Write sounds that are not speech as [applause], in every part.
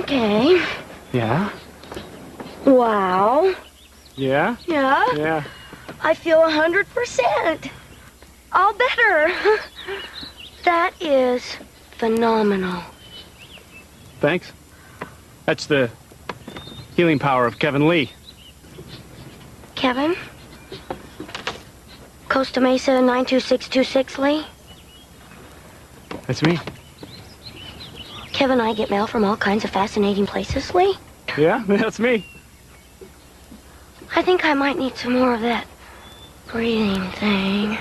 Okay. Yeah? Wow. Yeah? Yeah. Yeah. I feel a hundred percent. All better. [laughs] That is phenomenal. Thanks. That's the healing power of Kevin Lee. Kevin? Costa Mesa 92626 Lee? That's me. Kevin, and I get mail from all kinds of fascinating places, Lee. Yeah? [laughs] That's me. I think I might need some more of that breathing thing.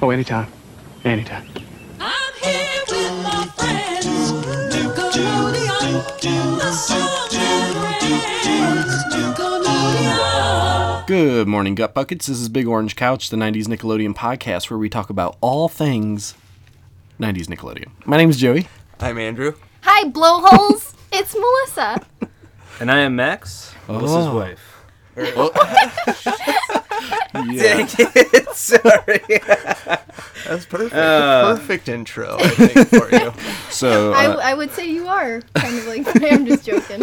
Oh, anytime. Anytime. I'm here with my friends. Nickelodeon, the songs and. Nickelodeon. Good morning, Gut Buckets. This is Big Orange Couch, the 90s Nickelodeon podcast where we talk about all things 90s Nickelodeon. My name is Joey. I'm Andrew. Hi, blowholes. [laughs] it's Melissa. And I am Max, Melissa's Oh. wife. [laughs] [laughs] Dang it! Sorry. That's perfect. Uh. perfect intro, I think, for you. So, I, uh, I would say you are kind of like. I'm just joking.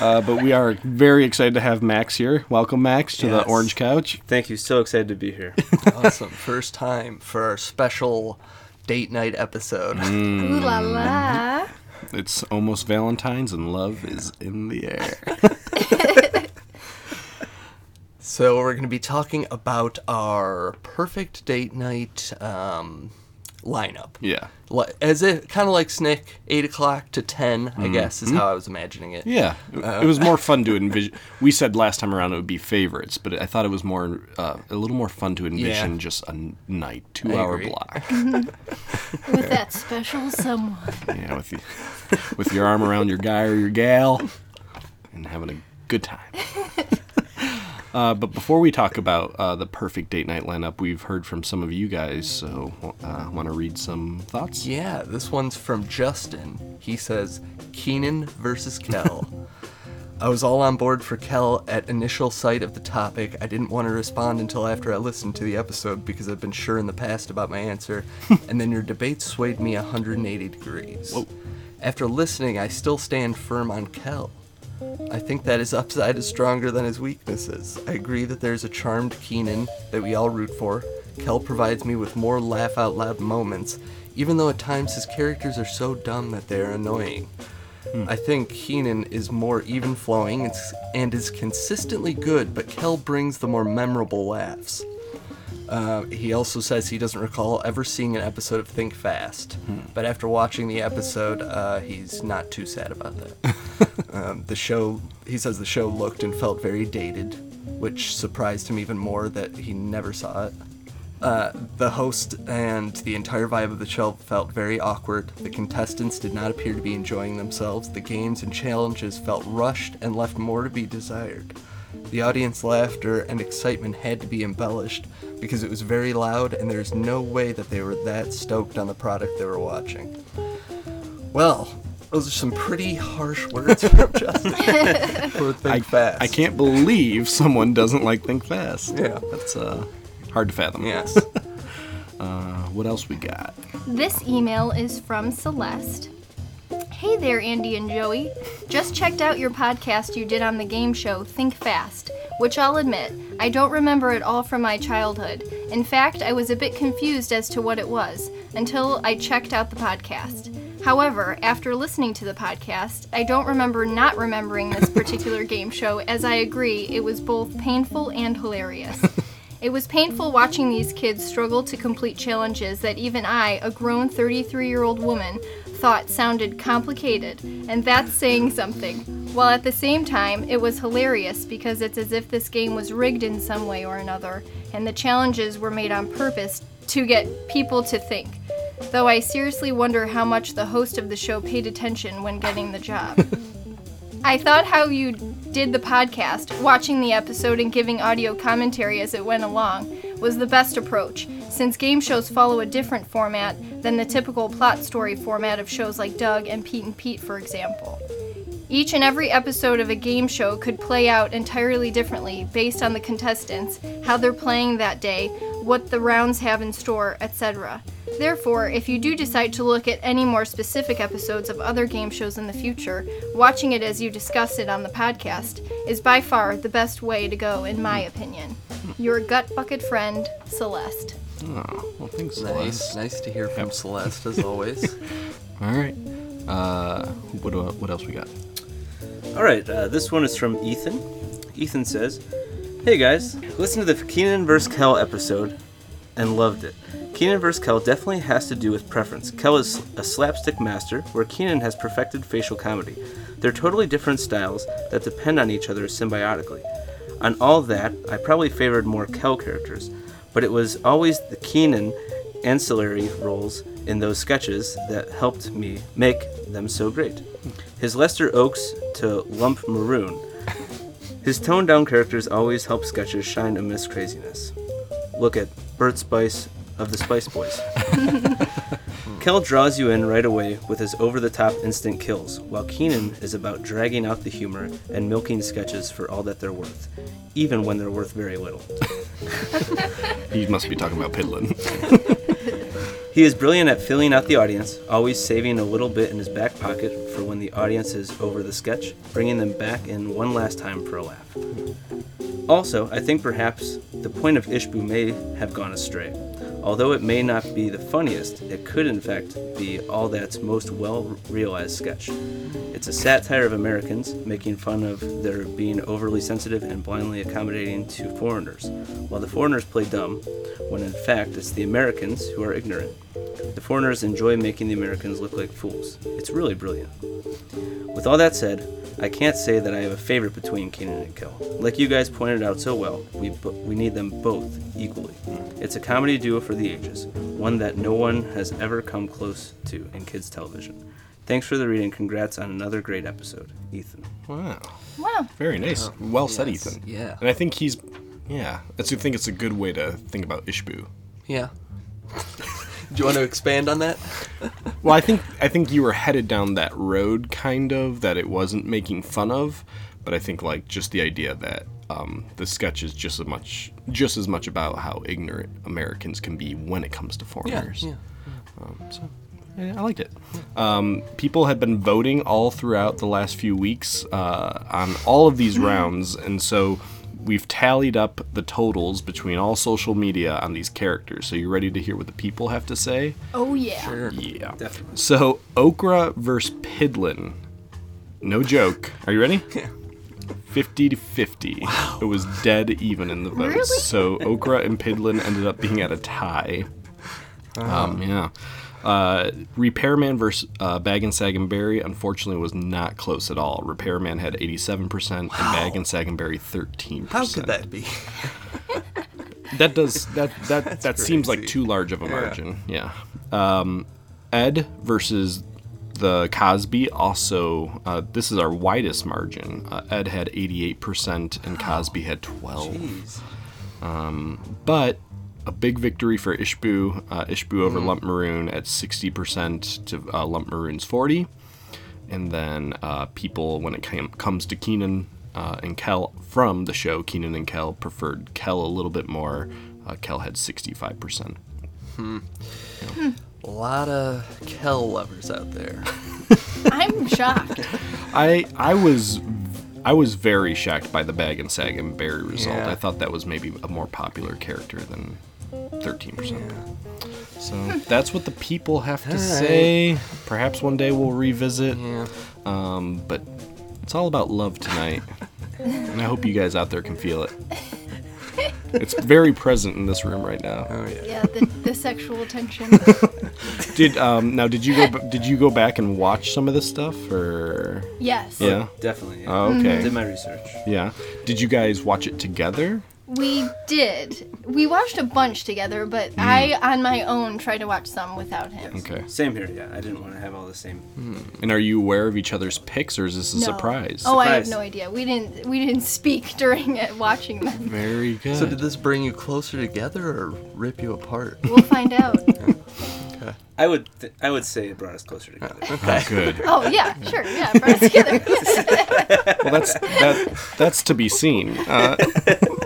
uh, but we are very excited to have Max here. Welcome, Max, to the Orange Couch. Thank you. So excited to be here. Awesome. First time for our special date night episode. Ooh la la. [laughs] It's almost Valentine's and love is in the air. [laughs] So we're going to be talking about our perfect date night um, lineup. yeah. As it kind of like Snick, eight o'clock to ten, I mm-hmm. guess is mm-hmm. how I was imagining it. Yeah, it, it was more fun to envision. We said last time around it would be favorites, but I thought it was more uh, a little more fun to envision Yeah. just a night, two I hour agree. block. [laughs] [laughs] With that special someone. yeah, with you, with your arm around your guy or your gal, and having a good time. [laughs] Uh, but before we talk about uh, the perfect date night lineup, we've heard from some of you guys, so uh, want to read some thoughts? Yeah, this one's from Justin. He says Kenan versus Kel. [laughs] I was all on board for Kel at initial sight of the topic. I didn't want to respond until after I listened to the episode because I've been sure in the past about my answer, [laughs] and then your debate swayed me 180 degrees. After listening, I still stand firm on Kel. I think that his upside is stronger than his weaknesses. I agree that there's a charmed Kenan that we all root for. Kel provides me with more laugh out loud moments, even though at times his characters are so dumb that they're annoying. I think Kenan is more even flowing and and is consistently good, but Kel brings the more memorable laughs. Uh, he also says he doesn't recall ever seeing an episode of Think Fast, but after watching the episode, uh, he's not too sad about that. [laughs] um, the show, he says the show looked and felt very dated, which surprised him even more that he never saw it. Uh, the host and the entire vibe of the show felt very awkward. The contestants did not appear to be enjoying themselves. The games and challenges felt rushed and left more to be desired. The audience laughter and excitement had to be embellished because it was very loud and there's no way that they were that stoked on the product they were watching. Well, those are some pretty harsh words from [laughs] Justin. for Think I, Fast. I can't believe someone doesn't like Think Fast. Yeah. That's uh, hard to fathom. Yes. [laughs] Uh, what else we got? This email is from Celeste. Hey there, Andy and Joey. Just checked out your podcast you did on the game show Think Fast, which I'll admit, I don't remember at all from my childhood. In fact, I was a bit confused as to what it was until I checked out the podcast. However, after listening to the podcast, I don't remember not remembering this particular [laughs] game show, as I agree it was both painful and hilarious. [laughs] It was painful watching these kids struggle to complete challenges that even I, a grown 33 year old woman, thought sounded complicated, and that's saying something. While at the same time, it was hilarious because it's as if this game was rigged in some way or another, and the challenges were made on purpose to get people to think. Though I seriously wonder how much the host of the show paid attention when getting the job. [laughs] I thought how you did the podcast, watching the episode and giving audio commentary as it went along, was the best approach, since game shows follow a different format than the typical plot story format of shows like Doug and Pete and Pete, for example. Each and every episode of a game show could play out entirely differently based on the contestants, how they're playing that day, what the rounds have in store, etc. Therefore, if you do decide to look at any more specific episodes of other game shows in the future, watching it as you discuss it on the podcast is by far the best way to go, in my opinion. Your gut bucket friend, Celeste. Oh, well, thanks, Nice, Celeste. nice to hear from Celeste as [laughs] always. All right. Uh, what, what else we got? All right, uh, this one is from Ethan. Ethan says, "Hey guys, listen to the Kenan vs. Kel episode and loved it. Kenan vs. Kel definitely has to do with preference. Kel is a slapstick master, where Kenan has perfected facial comedy. They're totally different styles that depend on each other symbiotically. On all that, I probably favored more Kel characters, but it was always the Keenan ancillary roles in those sketches that helped me make them so great. His Lester Oaks to Lump Maroon. His toned down characters always help sketches shine amidst craziness. Look at Bert Spice of the Spice Boys. [laughs] Kel draws you in right away with his over the top instant kills, while Kenan is about dragging out the humor and milking sketches for all that they're worth, even when they're worth very little. [laughs] He must be talking about Pidlin. [laughs] He is brilliant at filling out the audience, always saving a little bit in his back pocket for when the audience is over the sketch, bringing them back in one last time for a laugh. Also, I think perhaps the point of Ishbu may have gone astray. Although it may not be the funniest, it could in fact be all that's most well realized sketch. It's a satire of Americans, making fun of their being overly sensitive and blindly accommodating to foreigners, while the foreigners play dumb, when in fact it's the Americans who are ignorant. The foreigners enjoy making the Americans look like fools. It's really brilliant. With all that said, I can't say that I have a favorite between Kenan and Kel. Like you guys pointed out so well, we bo- we need them both equally. It's a comedy duo for the ages, one that no one has ever come close to in kids television. Thanks for the reading. Congrats on another great episode, Ethan. Wow. Wow. Very nice. well said, yes, Ethan. yeah. And I think he's, yeah, that's, I think it's a good way to think about Ishbu. Yeah. [laughs] Do you want to expand on that? [laughs] Well, I think I think you were headed down that road, kind of that it wasn't making fun of, but I think like just the idea that um, the sketch is just as much just as much about how ignorant Americans can be when it comes to foreigners. yeah. Um, so yeah, I liked it. Um, people have been voting all throughout the last few weeks uh, on all of these rounds, and so we've tallied up the totals between all social media on these characters. So you ready to hear what the people have to say? Oh, yeah. Sure. Yeah. Definitely. So Okra versus Pidlin. No joke. Are you ready? 50 to 50. Wow. It was dead even in the votes. Really? So Okra and Pidlin ended up being at a tie. Um, yeah. Uh, Repairman versus uh, Bag and Sag and Berry unfortunately was not close at all. Repairman had 87% and Bag and Sag and Berry 13%. How could that be? [laughs] That does that that that seems like too large of a margin. Yeah. Um, Ed versus the Cosby also. Uh, this is our widest margin. Uh, Ed had 88% and Cosby had 12. Jeez. But a big victory for Ishbu. Uh, Ishbu over Mm-hmm. Lump Maroon at 60% to uh, Lump Maroon's 40. And then uh, people, when it came, comes to Kenan uh, and Kel from the show, Kenan and Kel preferred Kel a little bit more. Uh, Kel had 65%. Hmm. A lot of Kel lovers out there. [laughs] [laughs] I'm shocked. I I was I was very shocked by the Bag and Sag and Berry result. Yeah. I thought that was maybe a more popular character than 13%. So that's what the people have to All right. say. Perhaps one day we'll revisit. Yeah. Um, but it's all about love tonight. [laughs] and I hope you guys out there can feel it. It's very present in this room right now. Oh yeah. Yeah, the, the sexual tension. [laughs] Did um now did you go did you go back and watch some of this stuff or Yes. yeah? Definitely. Yeah. Oh, okay. Did my research. Yeah. Did you guys watch it together? We did. We watched a bunch together, but I, on my own, tried to watch some without him. Mm. Okay. Same here. Yeah. I didn't want to have all the same. And are you aware of each other's picks, or is this a No. surprise? Oh, I have Surprise. no idea. We didn't. We didn't [laughs] speak during it watching them. very good. So did this bring you closer together or rip you apart? We'll find out. [laughs] I would. Th- I would say it brought us closer together. Oh, good. [laughs] Oh yeah, sure, yeah, brought us together. Well, that's that. That's to be seen. Uh,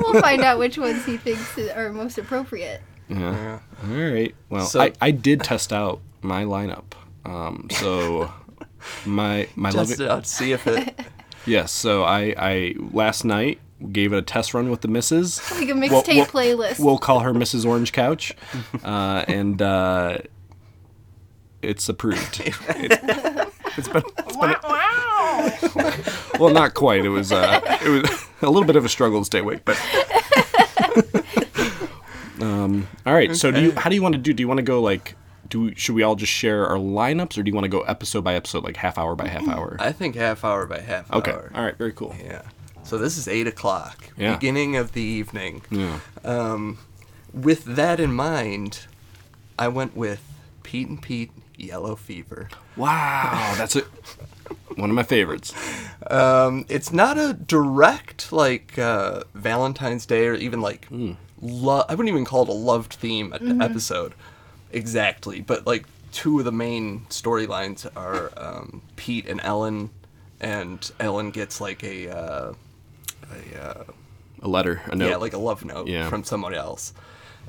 we'll find out which ones he thinks are most appropriate. Yeah. All right. Well, So- I, I did test out my lineup. Um, so [laughs] my my Just loving uh, see if it. [laughs] yes. So I I last night gave it a test run with the misses. Like a We'll- mixtape we'll- playlist. We'll call her Mrs. Orange Couch, [laughs] uh, and uh, it's approved. It, has been, it's been well, not quite. It was uh, it was a little bit of a struggle to stay awake, but. Um, all right. So, do you? How do you want to do? Do you want to go like? Do we, should we all just share our lineups, or do you want to go episode by episode, like half hour by half hour? I think half hour by half Okay. hour. All right. Very cool. Yeah. So this is eight o'clock, Yeah. beginning of the evening. Yeah. Um, with that in mind, I went with Pete and Pete Yellow Fever. Wow, that's it. One of my favorites. Um, it's not a direct like uh, Valentine's Day or even like lo- I wouldn't even call it a loved theme e- episode exactly, but like two of the main storylines are um, Pete and Ellen, and Ellen gets like a uh, a uh, A letter, a note. yeah like a love note Yeah. from someone else.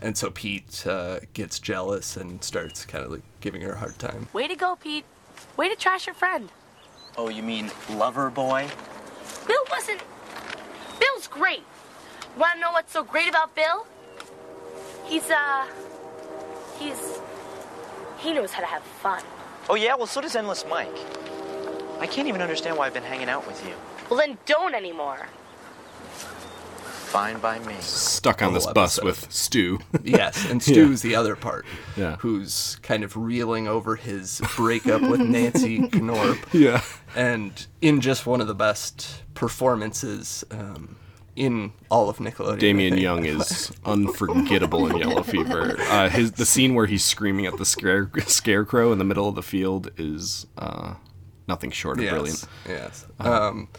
And so Pete uh, gets jealous and starts kind of like giving her a hard time. Way to go, Pete. Way to trash your friend. Oh, you mean lover boy? Bill wasn't. Bill's great. Wanna know what's so great about Bill? He's, uh. He's. He knows how to have fun. Oh yeah, well so does Endless Mike. I can't even understand why I've been hanging out with you. Well, then don't anymore. Fine by me. Stuck on this bus episode. with Stu. [laughs] Yes, and [laughs] Stu's the other part. Yeah. Who's kind of reeling over his breakup with Nancy [laughs] Knorp. yeah. And in just one of the best performances um, in all of Nickelodeon. Damian. Young is [laughs] unforgettable in Yellow [laughs] Fever. Uh, his the scene where he's screaming at the scare, scarecrow in the middle of the field is uh, nothing short of yes, brilliant. Yes. Um,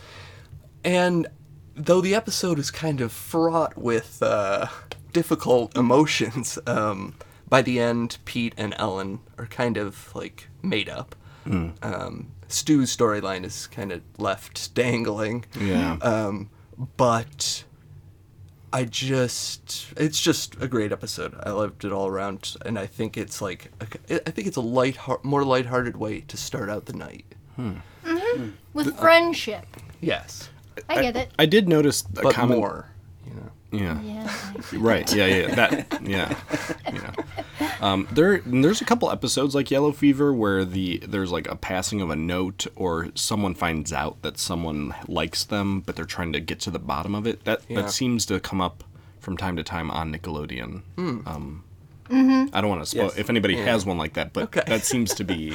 and though the episode is kind of fraught with uh, difficult emotions, [laughs] um, by the end, Pete and Ellen are kind of like made up. Hmm. Um, Stu's storyline is kind of left dangling. Yeah. But I just, it's just a great episode. I loved it all around, and I think it's like, I think it's a light, more lighthearted way to start out the night. Hmm. Mm-hmm. with uh, friendship. Yes, I get it. I did notice a but comment. more. You know. Yeah. Yeah. [laughs] Right. Yeah. Yeah. That. Yeah. Yeah. Um, there. There's a couple episodes like Yellow Fever where the there's like a passing of a note or someone finds out that someone likes them, but they're trying to get to the bottom of it. That Yeah. that seems to come up from time to time on Nickelodeon. Hmm. Um, Mm-hmm. I don't want to spoil Yes. if anybody Yeah. has one like that, but Okay. that seems to be.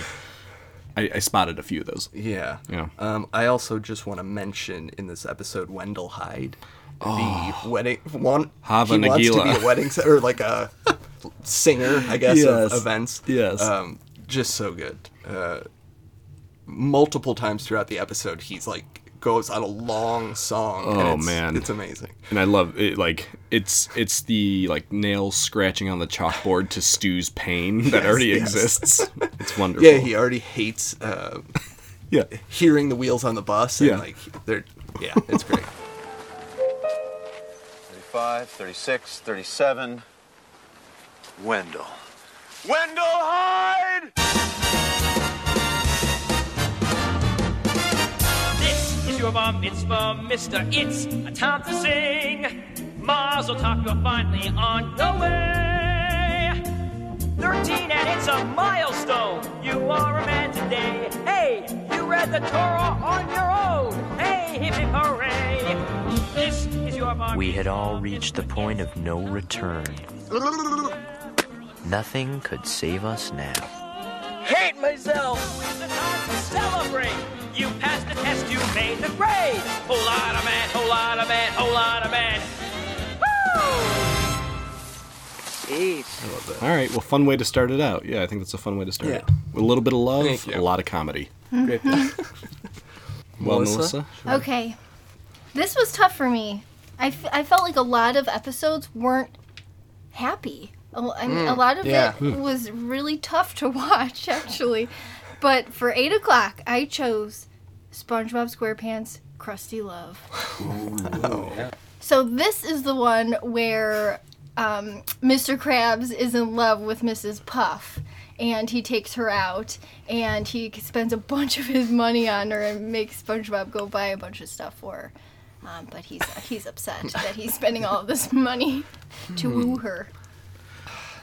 I, I spotted a few of those. Yeah. Yeah. Um, I also just want to mention in this episode Wendell Hyde, Oh. the wedding. Hava he wants to be a wedding or like a singer, I guess, Yes. of events. Yes. Um, just so good. Uh, multiple times throughout the episode, he's like goes on a long song. and Oh, it's- man. it's amazing. And I love it. Like it's it's the like nails scratching on the chalkboard to Stu's pain that Yes, already yes. exists. [laughs] It's wonderful. Yeah, he already hates uh, [laughs] yeah. hearing the wheels on the bus. And Yeah. like they're yeah, it's great. 35, 36, 37. Wendell. Wendell Hyde! This is your bar mitzvah, mister. It's a time to sing. Mazel tov, you're finally on your way. 13 and it's a milestone. You are a man today. Hey, you read the Torah on your own. Hey, hip hip hooray. This is your bar We had all reached the point of no return. Nothing could save us now. hate myself. It's the time to celebrate. You passed the test, you made the grade. Whole lot of man, whole lot of man, whole lot of man. Woo! All right. Well, fun way to start it out. Yeah, I think that's a fun way to start Yeah. it. With a little bit of love, a lot of comedy. Great. [laughs] Well, Melissa? Melissa. Okay. This was tough for me. I, f- I felt like a lot of episodes weren't happy. A, I mean, a lot of yeah. it was really tough to [laughs] watch, actually. But for 8 o'clock, I chose SpongeBob SquarePants Krusty Love. So this is the one where um, Mr. Krabs is in love with Mrs. Puff. And he takes her out, and he spends a bunch of his money on her, and makes SpongeBob go buy a bunch of stuff for her. Um, but he's he's upset [laughs] that he's spending all of this money to woo her.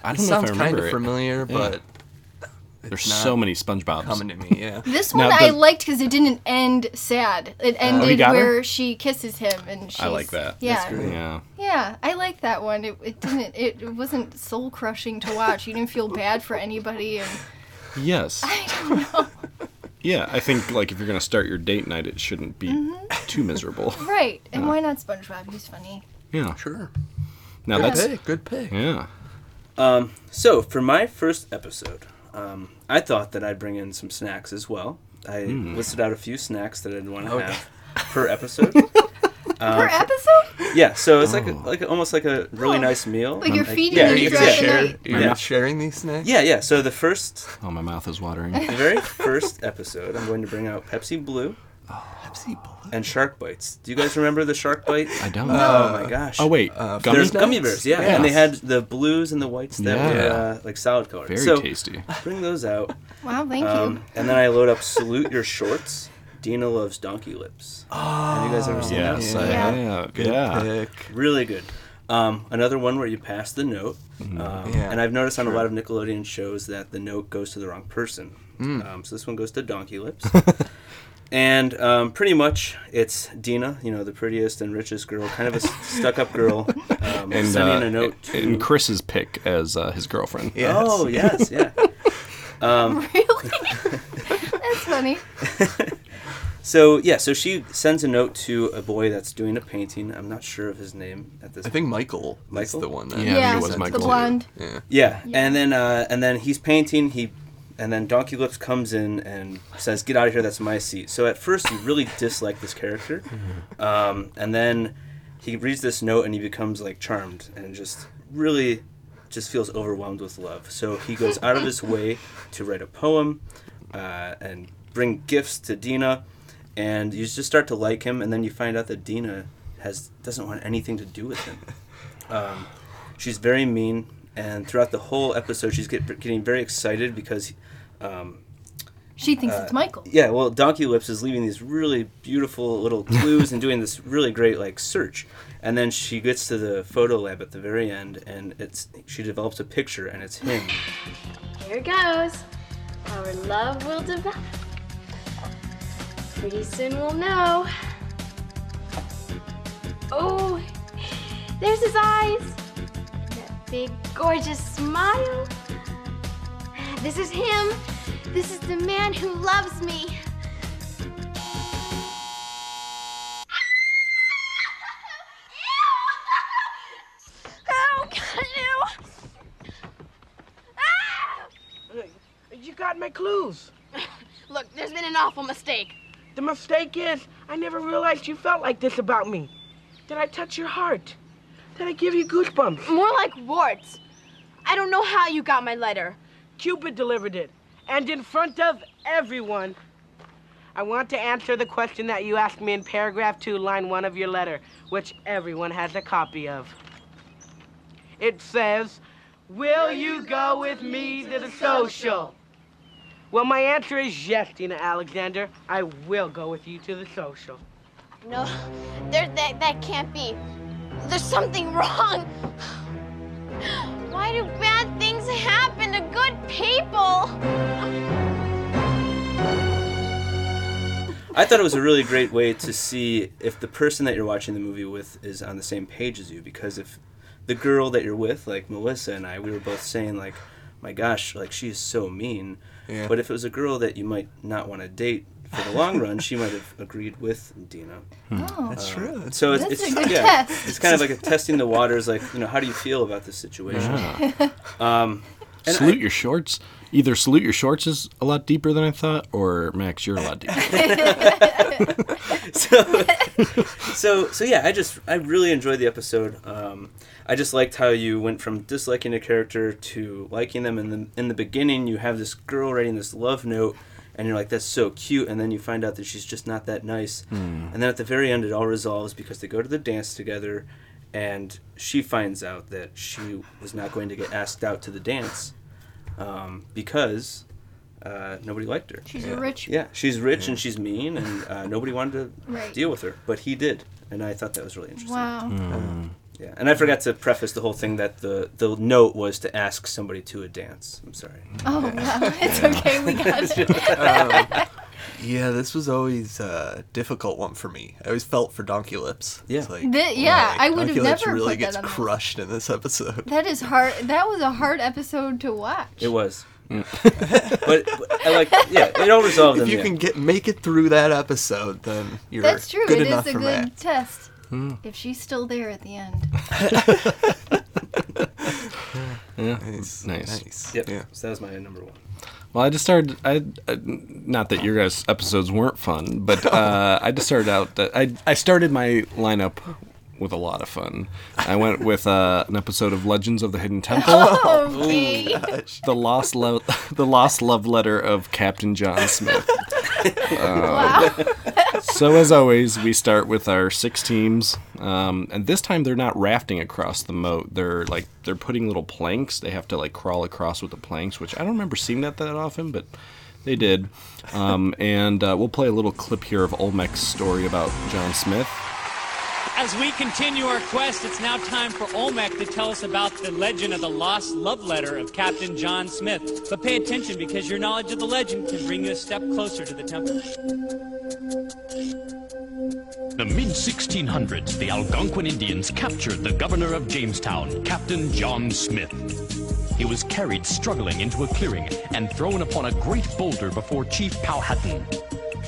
I don't know sounds if I kind remember of it. familiar, Yeah. but There's not so many SpongeBob's coming to me. Yeah. [laughs] This Now, one I the- liked because it didn't end sad. It Oh, he ended got her? where she kisses him, and she's, I like that. Yeah, Yeah. yeah, I like that one. It, it didn't. It, it wasn't soul crushing to watch. You didn't feel bad for anybody, and Yes. [laughs] I don't know. Yeah, I think like if you're gonna start your date night, it shouldn't be Mhm. too miserable. [laughs] Right, and Yeah. why not SpongeBob? He's funny. Yeah. Sure. Now Good that's pick, good pick. Yeah. Um, so for my first episode, um, I thought that I'd bring in some snacks as well. I Mm. listed out a few snacks that I'd want to Okay. have [laughs] per episode. [laughs] Um, Per episode? Yeah, so it's like a, Oh. like a, almost like a really Oh. nice meal. Like you're Um, feeding yeah, me you throughout the share, night. you're Yeah. not sharing these snacks? Yeah, yeah. So the first, Oh, my mouth is watering. [laughs] the very first episode, I'm going to bring out Pepsi Blue Pepsi Blue. and Shark Bites. Do you guys remember the Shark Bite? I don't. Oh my gosh. Oh wait, Uh, gummy There's gummy bears, yeah, Yeah. and they had the blues and the whites that were Yeah. uh, like salad colored. Very so tasty. Bring those out. Wow, thank Um, you. and then I load up Salute Your Shorts. Dina loves donkey lips. have you guys ever seen Yes, that? I Yeah. have. Good Yeah. pick. Really good. Um, another one where you pass the note. Um, Yeah, and I've noticed on a lot of Nickelodeon shows that the note goes to the wrong person. Mm. Um, so this one goes to Donkey Lips. [laughs] and um, pretty much it's Dina, you know, the prettiest and richest girl, kind of a stuck up girl, [laughs] um, And sending uh, a note to. and Chris's pick as uh, his girlfriend. Yes. Oh, yes, yeah. [laughs] Um, Really? That's funny. So yeah, so she sends a note to a boy that's doing a painting. I'm not sure of his name at this. I think Michael, is Michael? the one. That Yeah, I think yeah, it was the Michael. blonde. Yeah. Yeah, Yeah. and then uh, and then he's painting. He and then Donkey Lips comes in and says, "Get out of here! That's my seat." So at first you really dislike this character, um, and then he reads this note and he becomes like charmed and just really just feels overwhelmed with love. So he goes out of his way to write a poem uh, and bring gifts to Dina, and you just start to like him, and then you find out that Dina has doesn't want anything to do with him. [laughs] Um, she's very mean, and throughout the whole episode, she's get, getting very excited because. Um, She thinks uh, it's Michael. yeah, well, Donkey Lips is leaving these really beautiful little [laughs] clues and doing this really great like search, and then she gets to the photo lab at the very end, and it's she develops a picture, and it's him. Here goes. Our love will develop. Pretty soon we'll know. Oh, there's his eyes. That big, gorgeous smile. This is him. This is the man who loves me. Oh, God, ew. Ah! You got my clues. [laughs] Look, there's been an awful mistake. The mistake is, I never realized you felt like this about me. Did I touch your heart? Did I give you goosebumps? More like warts. I don't know how you got my letter. Cupid delivered it, and in front of everyone. I want to answer the question that you asked me in paragraph two, line one of your letter, which everyone has a copy of. It says, Will you go with me to the social? Well, my answer is yes, Dina Alexander. I will go with you to the social. No, there, that, that can't be. There's something wrong. Why do bad things happen to good people? I thought it was a really great way to see if the person that you're watching the movie with is on the same page as you. Because if the girl that you're with, like Melissa and I, we were both saying like, "My gosh, like she is so mean." Yeah. But if it was a girl that you might not want to date for the long run, she might have agreed with Dina. Oh. That's true. That's So it's, That's it's a good yeah, test. it's kind of like a testing the waters. Like you know, how do you feel about this situation? Yeah. [laughs] Um, and salute I- your shorts. Either salute your shorts is a lot deeper than I thought, or Max, you're a lot deeper. [laughs] [laughs] so, so, so yeah, I just I really enjoyed the episode. Um, I just liked how you went from disliking a character to liking them. And then in the beginning, you have this girl writing this love note, and you're like, "That's so cute," and then you find out that she's just not that nice. Hmm. And then at the very end, it all resolves because they go to the dance together, and she finds out that she was not going to get asked out to the dance um, because uh, nobody liked her. She's a rich- Yeah, she's rich and she's mean, and uh, nobody wanted to Right. deal with her, but he did, and I thought that was really interesting. Wow. Mm. Yeah, and I forgot to preface the whole thing that the the note was to ask somebody to a dance. I'm sorry. Oh wow, [laughs] it's okay. We got [laughs] it. Um, yeah, this was always a difficult one for me. I always felt for Donkey Lips. Yeah. It's like, Th- yeah, I would have Donkey Lips never really put that gets on the- crushed in this episode. That is hard. That was a hard episode to watch. It was. [laughs] but, but like yeah, it all resolved If in you the can get make it through that episode, then you're That's true. good It enough is a for good Matt. test. Hmm. If she's still there at the end. [laughs] [laughs] Yeah, Nice. nice. Nice. Yep. Yeah. So that was my number one. Well, I just started. I uh, not that your guys' episodes weren't fun, but [laughs] uh, I just started out. That I I started my lineup with a lot of fun. I went with uh, an episode of Legends of the Hidden Temple, Okay. the lost love, the lost love letter of Captain John Smith. wow. So as always, we start with our six teams, um, and this time they're not rafting across the moat. They're like they're putting little planks. They have to like crawl across with the planks, which I don't remember seeing that that often, but they did. Um, and uh, we'll play a little clip here of Olmec's story about John Smith. As we continue our quest, it's now time for Olmec to tell us about the legend of the lost love letter of Captain John Smith. But pay attention because your knowledge of the legend can bring you a step closer to the temple. The mid 1600s, the Algonquin Indians captured the governor of Jamestown, Captain John Smith. He was carried struggling into a clearing and thrown upon a great boulder before Chief Powhatan.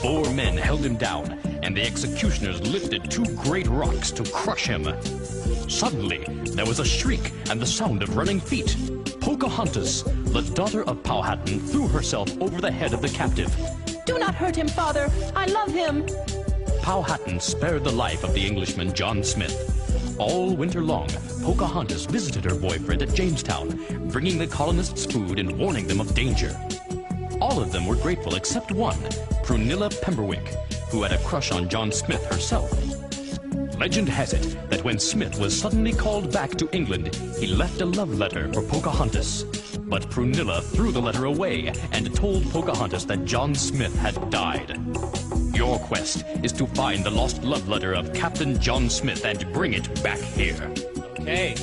Four men held him down, and the executioners lifted two great rocks to crush him. Suddenly, there was a shriek and the sound of running feet. Pocahontas, the daughter of Powhatan, threw herself over the head of the captive. Do not hurt him, father. I love him. Powhatan spared the life of the Englishman John Smith. All winter long, Pocahontas visited her boyfriend at Jamestown, bringing the colonists food and warning them of danger. All of them were grateful except one, Prunilla Pemberwick, who had a crush on John Smith herself. Legend has it that when Smith was suddenly called back to England, he left a love letter for Pocahontas. But Prunilla threw the letter away and told Pocahontas that John Smith had died. Your quest is to find the lost love letter of Captain John Smith and bring it back here. Okay.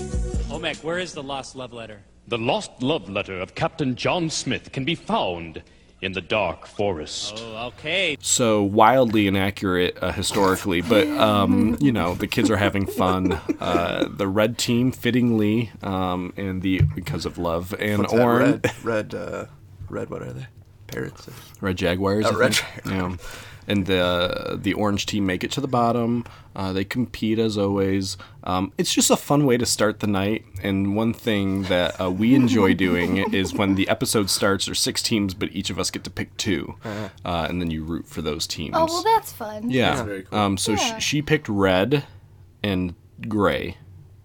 Olmec, where is the lost love letter? The lost love letter of Captain John Smith can be found in the dark forest. Oh, okay. So wildly inaccurate uh, historically, but um, you know the kids are having fun. Uh, the red team, fittingly, um, and the because of love and What's that, orange. red, red, uh, red. What are they? Parrots. Red Jaguars. Oh, Red think. Yeah. And the the orange team make it to the bottom. Uh, they compete as always. Um, it's just a fun way to start the night. And one thing that uh, we [laughs] enjoy doing is when the episode starts, there's six teams, but each of us get to pick 2 Uh-huh. uh, and then you root for those teams. Oh well, that's fun. Yeah. Um, so Yeah. she, she picked red and gray,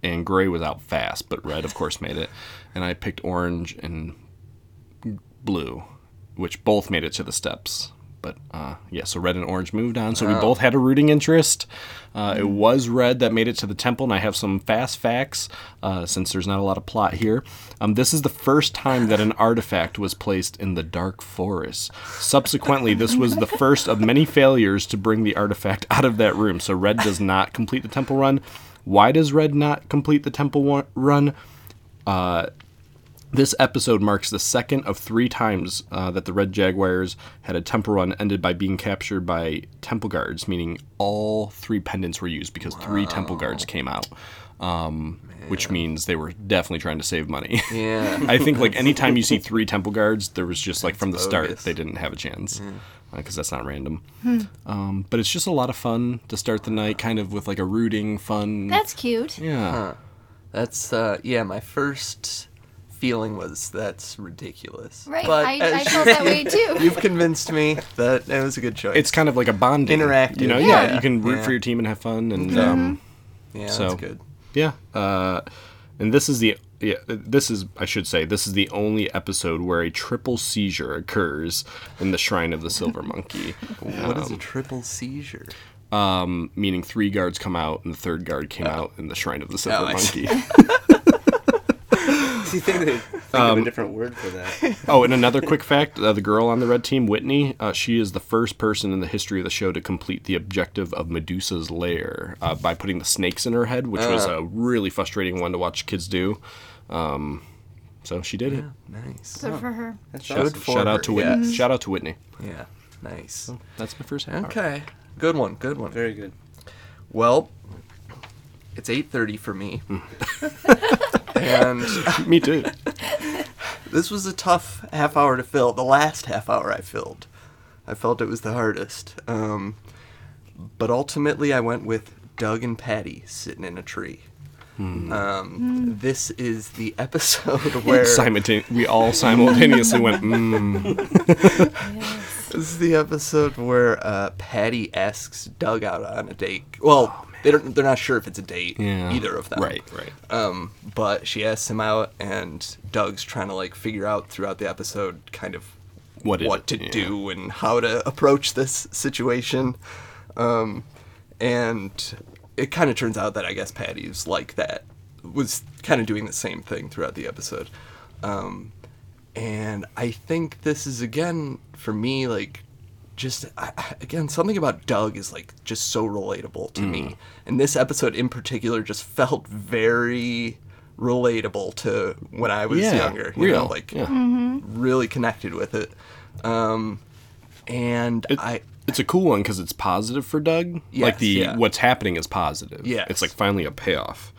and gray was out fast, but red, of course, made it. And I picked orange and blue, which both made it to the steps. But uh, yeah, so red and orange moved on. So we both had a rooting interest. Uh, it was red that made it to the temple, and I have some fast facts uh, since there's not a lot of plot here. Um, this is the first time that an artifact was placed in the dark forest. Subsequently, this was the first of many failures to bring the artifact out of that room. So red does not complete the temple run. Why does red not complete the temple run? Uh, this episode marks the second of three times uh, that the Red Jaguars had a temple run ended by being captured by temple guards, meaning all three pendants were used because three temple guards came out. Um, which means they were definitely trying to save money. Yeah. [laughs] I think like anytime you see three temple guards, there was just like from the start they didn't have a chance because that's not random. Hmm. Um, but it's just a lot of fun to start the night, kind of with like a rooting fun. That's cute. yeah. Huh. That's uh, yeah. My first feeling was that's ridiculous. Right, But I- as I you- felt that way, [laughs] too. You've convinced me that it was a good choice. It's kind of like a bonding. Interactive. You know, yeah, Yeah. you can root Yeah. for your team and have fun, and Mhm. um, Yeah, so, that's good. Yeah, uh, and this is the yeah, this is I should say this is the only episode where a triple seizure occurs in the Shrine of the Silver [laughs] Monkey. What is a Um, triple seizure? Um, meaning three guards come out and the third guard came out in the Shrine of the Silver Oh, Monkey. [laughs] Do you think they think of Um, a different word for that? [laughs] oh, and another quick fact: uh, the girl on the red team, Whitney, uh, she is the first person in the history of the show to complete the objective of Medusa's lair uh, by putting the snakes in her head, which was Ah. a really frustrating one to watch kids do. Um, so she did it. Nice. Good for her. Shout, Good for shout her, out to Whitney. yes. Shout out to Whitney. Yeah, nice. That's my first half. Okay, good one, good one. Very good. Well, it's 8:30 for me, [laughs] [laughs] and [laughs] me too. [laughs] This was a tough half hour to fill. The last half hour I filled, I felt it was the hardest. Um, but ultimately, I went with Doug and Patty sitting in a tree. Hmm. Um, This is the [laughs] episode where Simultane- we all simultaneously went, mm. This is the episode where uh, Patty asks Doug out on a date. Well, they don't. They're not sure if it's a date. Yeah. Either of them. Right, right. Um, but she asks him out, and Doug's trying to like figure out throughout the episode, kind of What what it? to Yeah. do and how to approach this situation. Um, and it kind of turns out that I guess Patty's like that was kind of doing the same thing throughout the episode. Um, and I think this is again for me like just I, I- again something about Doug is like just so relatable to Mm. me. And this episode in particular just felt very relatable to when I was Yeah, younger. You know, like yeah. Mhm. really connected with it. Um, and I It's a cool one because it's positive for Doug. like the yeah. what's happening is positive. Yeah, it's like finally a payoff,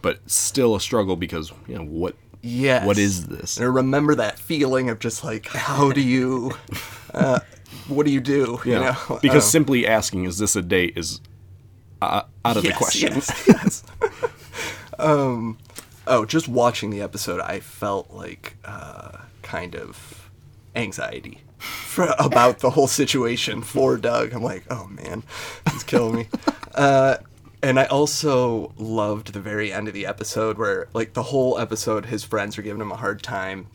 but still a struggle because you know what. Yes. What is this? And I remember that feeling of just like, how do you, [laughs] uh, what do you do? Yeah, You know? because Um, simply asking "Is this a date?" is uh, out of the question. yes, [laughs] yes. um, oh, just watching the episode, I felt like uh, kind of anxiety for, about the whole situation for Doug. I'm like, oh man, he's killing me. [laughs] Uh, and I also loved the very end of the episode where, like, the whole episode, his friends are giving him a hard time,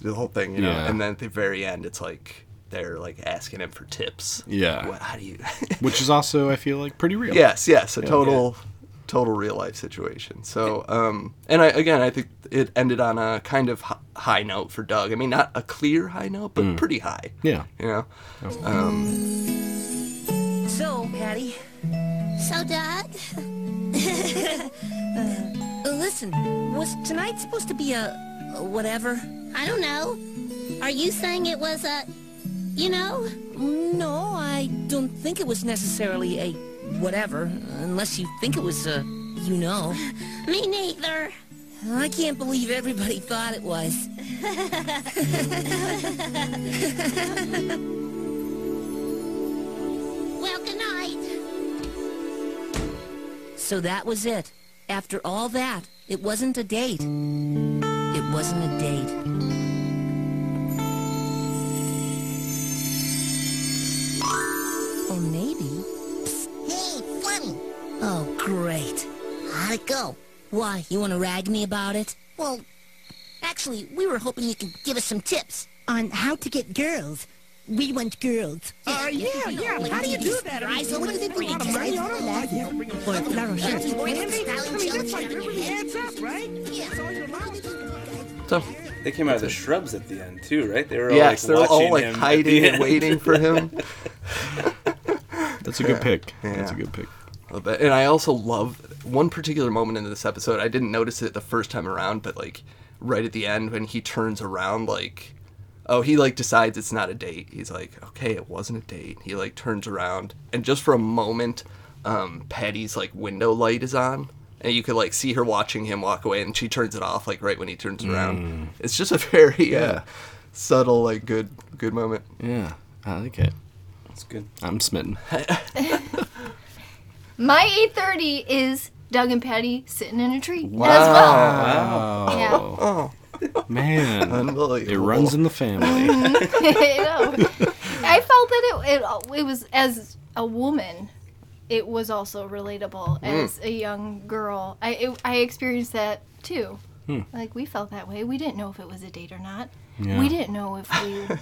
the whole thing, you know. Yeah. And then at the very end, it's like they're like asking him for tips. Yeah. What, how do you? [laughs] Which is also, I feel like, pretty real. Yes, yes, a Yeah. total, total real life situation. So, um, and I again, I think it ended on a kind of hi- high note for Doug. I mean, not a clear high note, but Mm. pretty high. Yeah. you know. Um, So, Patty. So, Doug? [laughs] Uh, listen, was tonight supposed to be a, a whatever? I don't know. Are you saying it was a, you know? No, I don't think it was necessarily a whatever, unless you think it was a, you know. [sighs] Me neither. I can't believe everybody thought it was. [laughs] well, So that was it. After all that, it wasn't a date. It wasn't a date. Or maybe. Hey, funny. Oh, great. How'd it go? Why, you want to rag me about it? Well, actually, we were hoping you could give us some tips on how to get girls. We want girls. Uh, yeah, yeah. How do you do that? I mean, what do you think we a lot need of to money say? on a lot. For a flannel shirt. so They came out of the shrubs at the end too, right? They were all yes, like they're all like him hiding and waiting for him. [laughs] That's a good pick. Yeah. That's a good pick. A little. And I also love one particular moment in this episode. I didn't notice it the first time around, but like right at the end when he turns around, like, oh, he like decides it's not a date. He's like, okay, it wasn't a date. He like turns around, and just for a moment, um, Patty's like window light is on. And you could like see her watching him walk away, and she turns it off like right when he turns around. It's just a very uh, Yeah. subtle, like good, good moment. Yeah, I like it. That's good. I'm smitten. [laughs] My 8:30 is Doug and Patty sitting in a tree Wow. as well. Wow. Yeah. Oh. Man, Unbelievable. it runs in the family. I know. I felt that it, it it was as a woman, it was also relatable Mm. as a young girl. I it, I experienced that too. Hmm. Like we felt that way. We didn't know if it was a date or not. Yeah. We didn't know if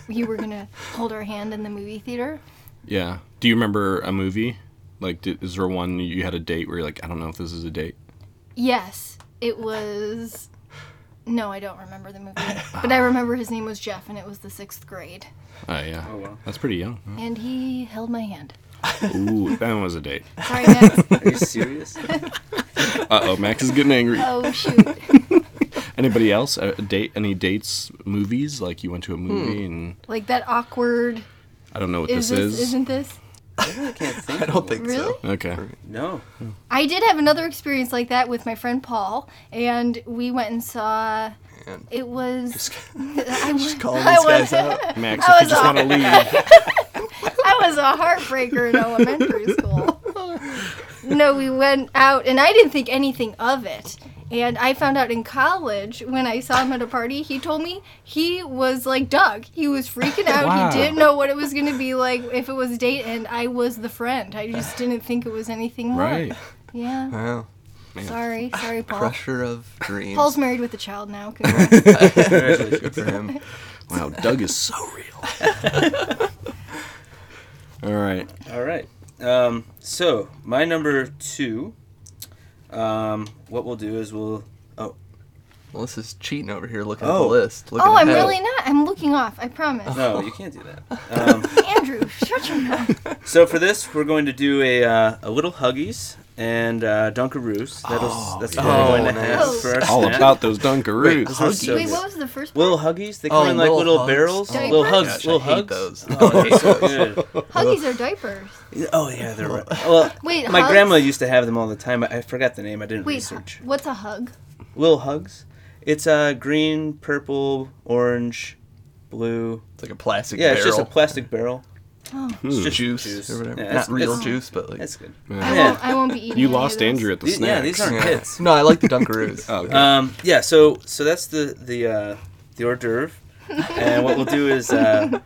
we we were gonna hold our hand in the movie theater. Yeah. Do you remember a movie Like, did, is there one you had a date where you're like, I don't know if this is a date? Yes, it was. No, I don't remember the movie, [laughs] but I remember his name was Jeff, and it was the sixth grade, Oh yeah. Oh, wow. That's pretty young. and he held my hand. Ooh, that was a date. Sorry, Max. [laughs] Are you serious? [laughs] Uh oh, Max is getting angry. Oh shoot. Anybody else? A, a date? Any dates? Movies? Like you went to a movie and Like that awkward. I don't know what is this this? is. Isn't this? I really can't [laughs] think. I don't think Really? so. Okay. No. I did have another experience like that with my friend Paul, and we went and saw. Man. It was. [laughs] I was calling I these was- guys out. [laughs] Max, I if you just want to leave. I was a heartbreaker in elementary school. No, we went out, and I didn't think anything of it. And I found out in college when I saw him at a party, he told me he was like Doug. He was freaking [laughs] out. Wow. He didn't know what it was going to be like if it was a date, and I was the friend. I just didn't think it was anything more. Right. Yeah. Wow. Sorry, sorry, Paul. Crusher of dreams. Paul's married with a child now. [laughs] Congrats. Good for him. [laughs] Wow, Doug is so real. All right. All right. Um, so my number two. Um, what we'll do is we'll. Oh, Melissa's cheating over here looking Oh. at the list. Looking oh, I'm ahead. really not. I'm looking off. I promise. no, you can't do that. Um, [laughs] Andrew, shut your mouth. [laughs] so for this, we're going to do a uh, a little huggies and uh, Dunkaroos. That'll, that's what yeah. we're going to Oh, have nice. for our All snack. about those Dunkaroos. Those are so Wait, what was the first Little huggies. They come Oh, in like little little hugs. barrels. Diapers? Little hugs. Gosh, I little hate hugs. those. Oh, they're so good. Huggies are diapers. Oh yeah, they're right. Well, [laughs] Wait, my hugs? grandma used to have them all the time. I I forgot the name. I didn't Wait, research. what's a hug? Little hugs. It's uh, green, purple, orange, blue. It's like a plastic Yeah, barrel. it's just a plastic barrel. Oh. It's just juice, or whatever. Yeah, Not it's- real it's- juice, but like. That's good. I, won't, I won't be eating You any lost of those. Andrew at the These- snacks. yeah, these aren't hits. [laughs] No, I like the Dunkaroos. Oh, okay. Um, yeah, so so that's the the uh, the hors d'oeuvre, and what we'll do is uh,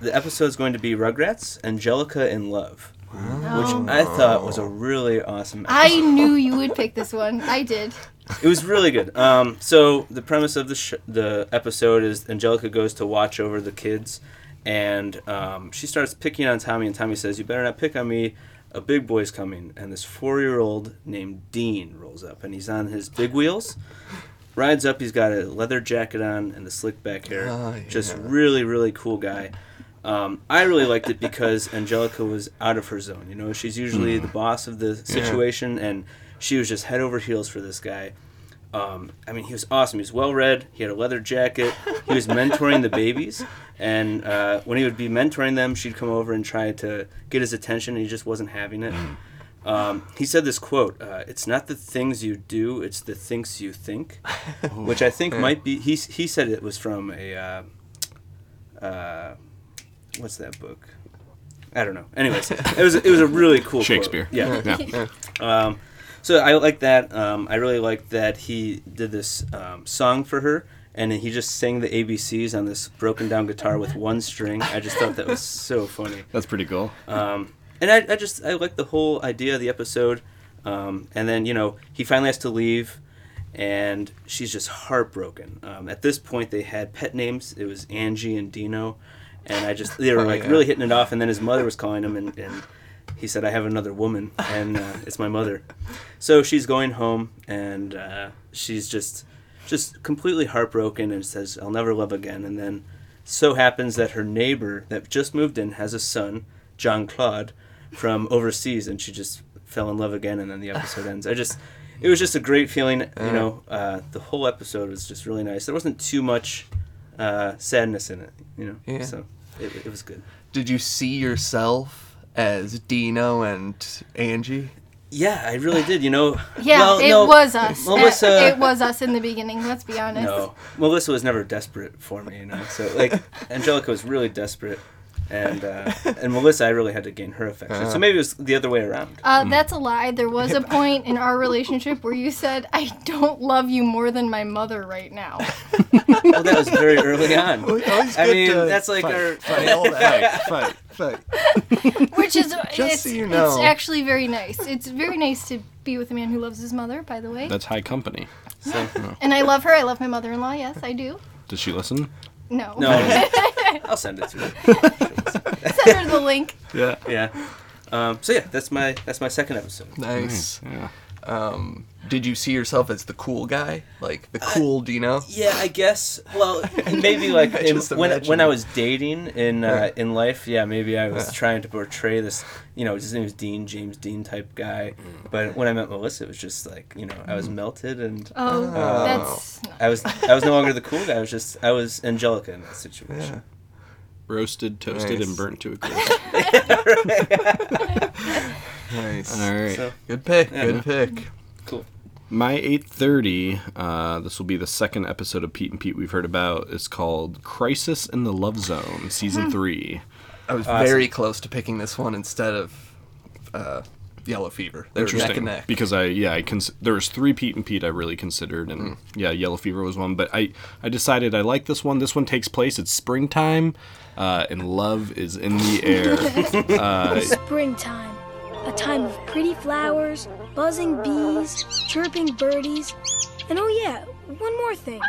the episode's going to be Rugrats, Angelica in Love, which I thought was a really awesome. I Episode. knew you would pick this one. I did. It was really good. Um, so the premise of the sh- the episode is Angelica goes to watch over the kids, and um, she starts picking on Tommy, and Tommy says, "You better not pick on me. A big boy's coming." And this four year old named Dean rolls up, and he's on his big wheels. Rides up. He's got a leather jacket on and the slick back hair. Oh, Just really, really cool guy. Um, I really liked it because Angelica was out of her zone. You know, she's usually the boss of the situation, and she was just head over heels for this guy. Um, I mean, he was awesome. He was well read. He had a leather jacket. He was mentoring the babies, and uh, when he would be mentoring them, she'd come over and try to get his attention, and he just wasn't having it. Um, he said this quote: uh, "It's not the things you do; it's the things you think," [laughs] which I think might be. He he said it was from a. Uh, uh, what's that book? I don't know. Anyways, it was it was a really cool [laughs] quote. Shakespeare. Yeah. Yeah. Um, so I like that. Um, I really like that he did this um, song for her, and he just sang the ABCs on this broken down guitar with one string. I just thought that was so funny. That's pretty cool. Um, and I, I just I like the whole idea of the episode. Um, and then you know he finally has to leave, and she's just heartbroken. Um, at this point, they had pet names. It was Angie and Dino, and I just they were [laughs] Oh, like yeah. really hitting it off. And then his mother was calling him, and, and he said, "I have another woman, and uh, it's my mother." So she's going home, and uh, she's just just completely heartbroken, and says, "I'll never love again." And then so happens that her neighbor that just moved in has a son, John Claude, from overseas, and she just fell in love again, and then the episode ends. I just, it was just a great feeling. You know, uh, the whole episode was just really nice. There wasn't too much uh, sadness in it. You know, Yeah. so it, it was good. Did you see yourself as Dino and Angie? Yeah, I really did. You know, [laughs] Yeah, well, it no, was us. [laughs] Melissa, It was us in the beginning. Let's be honest. No, Melissa was never desperate for me, you know. So like, [laughs] Angelica was really desperate, and uh, and Melissa, I really had to gain her affection. So maybe it was the other way around. Uh, that's a lie. There was a point in our relationship where you said, "I don't love you more than my mother right now." well, that was very early on. always I mean, to that's like fight, our fight, fight, fight, fight. [laughs] Which is Just it's, so you know, it's actually very nice. It's very nice to be with a man who loves his mother. By the way, That's high company. So, and I love her. I love my mother-in-law. Yes, I do. Does she listen? No. no, [laughs] I'll send it to her. Send her the link. Yeah. Yeah. Um, so yeah, that's my that's my second episode. Nice. Yeah. Um, did you see yourself as the cool guy, like the cool Dino? Yeah, I guess. Well, [laughs] maybe like in, when when I was dating in uh, in life, yeah, maybe I was Yeah. trying to portray this. You know, his name was Dean, James Dean type guy. Mm. But when I met Melissa, it was just like you know, I was melted and Oh, uh, that's I was I was no longer the cool guy. I was just I was Angelica in that situation. Roasted, toasted, Nice. and burnt to a [laughs] crisp. [laughs] Nice. All right. So- Good pick. Yeah. Good pick. Cool. My 8:30. Uh, this will be the second episode of Pete and Pete we've heard about. It's called Crisis in the Love Zone, season three. I was Awesome. very close to picking this one instead of uh, Yellow Fever. They were neck and neck. because I yeah I cons- there was three Pete and Pete I really considered and Mm. yeah Yellow Fever was one but I I decided I like this one this one takes place it's springtime uh, and love is in the air [laughs] uh, Springtime, a time of pretty flowers, buzzing bees, chirping birdies, and oh yeah, one more thing.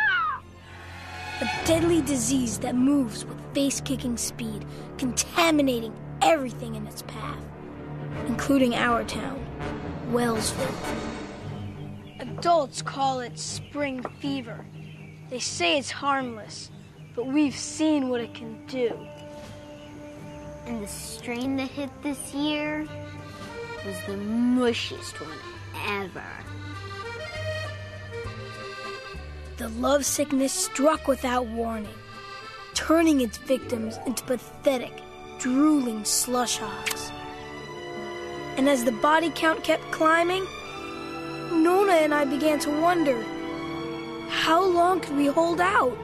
A deadly disease that moves with face-kicking speed, contaminating everything in its path, including our town, Wellsville. Adults call it spring fever. They say it's harmless, but we've seen what it can do. And the strain that hit this year was the mushiest one ever. The lovesickness struck without warning, turning its victims into pathetic, drooling slush hogs. And as the body count kept climbing, Nona and I began to wonder how long could we hold out?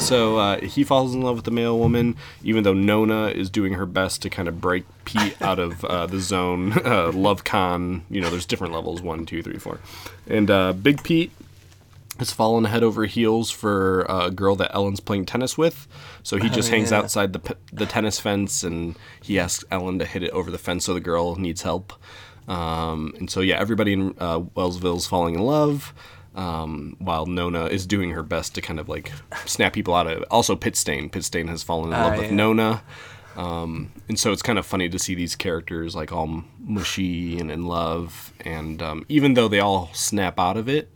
So uh, he falls in love with the male woman even though Nona is doing her best to kind of break Pete out of uh, the zone [laughs] uh, love con you know there's different levels one two three four and uh, Big Pete has fallen head over heels for a girl that Ellen's playing tennis with. So he Oh, just hangs yeah. outside the the tennis fence and he asks Ellen to hit it over the fence so the girl needs help. Um, and so yeah, everybody in uh, is falling in love. Um, while Nona is doing her best to kind of like snap people out of it. Also, Pitstain. Pitstain has fallen in love Ah, with yeah. Nona. Um, and so it's kind of funny to see these characters like all mushy and in love. And um, even though they all snap out of it,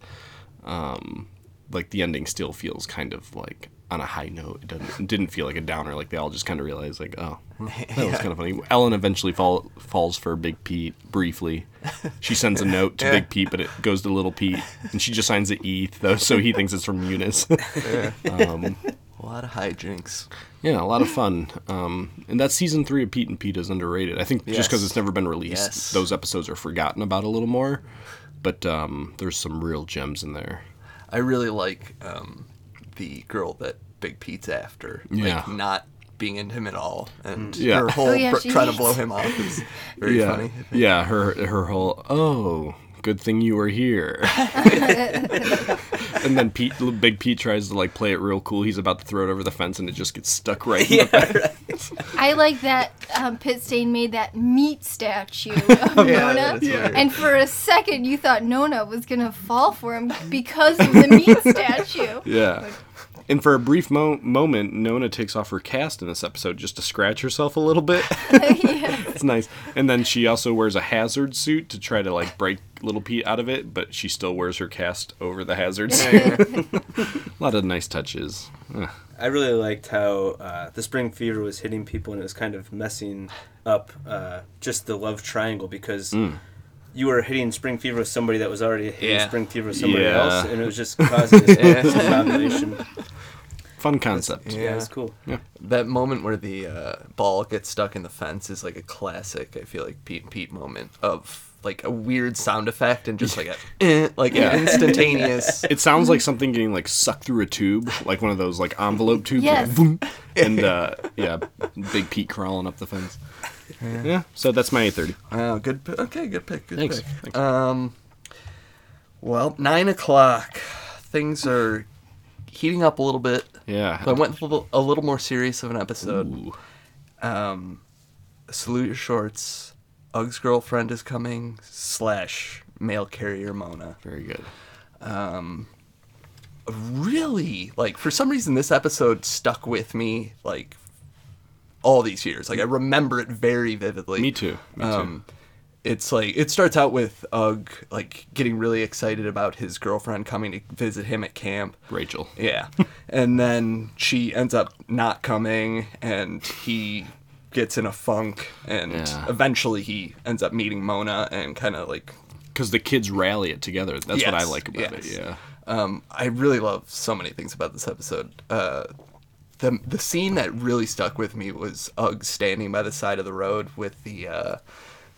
um, like the ending still feels kind of like on a high note. It doesn't it didn't feel like a downer. Like they all just kind of realized, like, oh, [laughs] that was kind of funny. Ellen eventually fall, falls for Big Pete briefly. She sends a note to. Big Pete, but it goes to Little Pete, and she just signs it E, though, so he thinks it's from Eunice. [laughs] um, A lot of hijinks. yeah, a lot of fun. Um, and that season three of Pete and Pete is underrated. I think just because it's never been released, Yes. those episodes are forgotten about a little more. But um, there's some real gems in there. I really like um, the girl that Big Pete's after. Yeah. Like not being into him at all, and Yeah. her whole Oh, yeah, br- trying to blow him off is [laughs] very yeah. funny. Yeah, her her whole oh, good thing you were here. [laughs] and then Pete, Big Pete tries to like play it real cool. He's about to throw it over the fence, and it just gets stuck right. in the. [laughs] I like that um, Pitstain made that meat statue of Yeah, Nona, that is weird. and for a second you thought Nona was gonna fall for him because of the meat statue. Yeah. And for a brief mo- moment, Nona takes off her cast in this episode just to scratch herself a little bit. [laughs] [laughs] It's nice. And then she also wears a hazard suit to try to like break little Pete out of it, but she still wears her cast over the hazard suit. a [laughs] lot of nice touches. Ugh. I really liked how uh, the spring fever was hitting people and it was kind of messing up uh, just the love triangle because Mm. You were hitting spring fever with somebody that was already hitting Yeah. spring fever with somebody Yeah. else, and it was just causing this [laughs] Yeah. Fun concept. Yeah, it's cool. Yeah. That moment where the uh, ball gets stuck in the fence is like a classic. I feel like Pete and Pete moment of like a weird sound effect and just like a [laughs] eh, like Yeah. instantaneous. [laughs] It sounds like something getting like sucked through a tube, like one of those like envelope tubes. Yes. like, boom. and uh, yeah, Big Pete crawling up the fence. Yeah. So that's my 8:30. Oh, good. pi- Okay, good pick. Good Thanks. pick. Thanks. Um, well, nine o'clock. Things are heating up a little bit. Yeah. I went a little, a little more serious of an episode. Ooh. Um, salute your shorts. Ug's girlfriend is coming. Slash mail carrier Mona. Very good. Um, really like for some reason this episode stuck with me like all these years. Like I remember it very vividly. Me too. Me too. Um, it's like it starts out with Ug like getting really excited about his girlfriend coming to visit him at camp. Rachel. Yeah. [laughs] and then she ends up not coming and he gets in a funk and Yeah. eventually he ends up meeting Mona and kind of like because the kids rally it together. That's what I like about it. Yeah. Um, I really love so many things about this episode. Uh, the the scene that really stuck with me was Ug standing by the side of the road with the uh,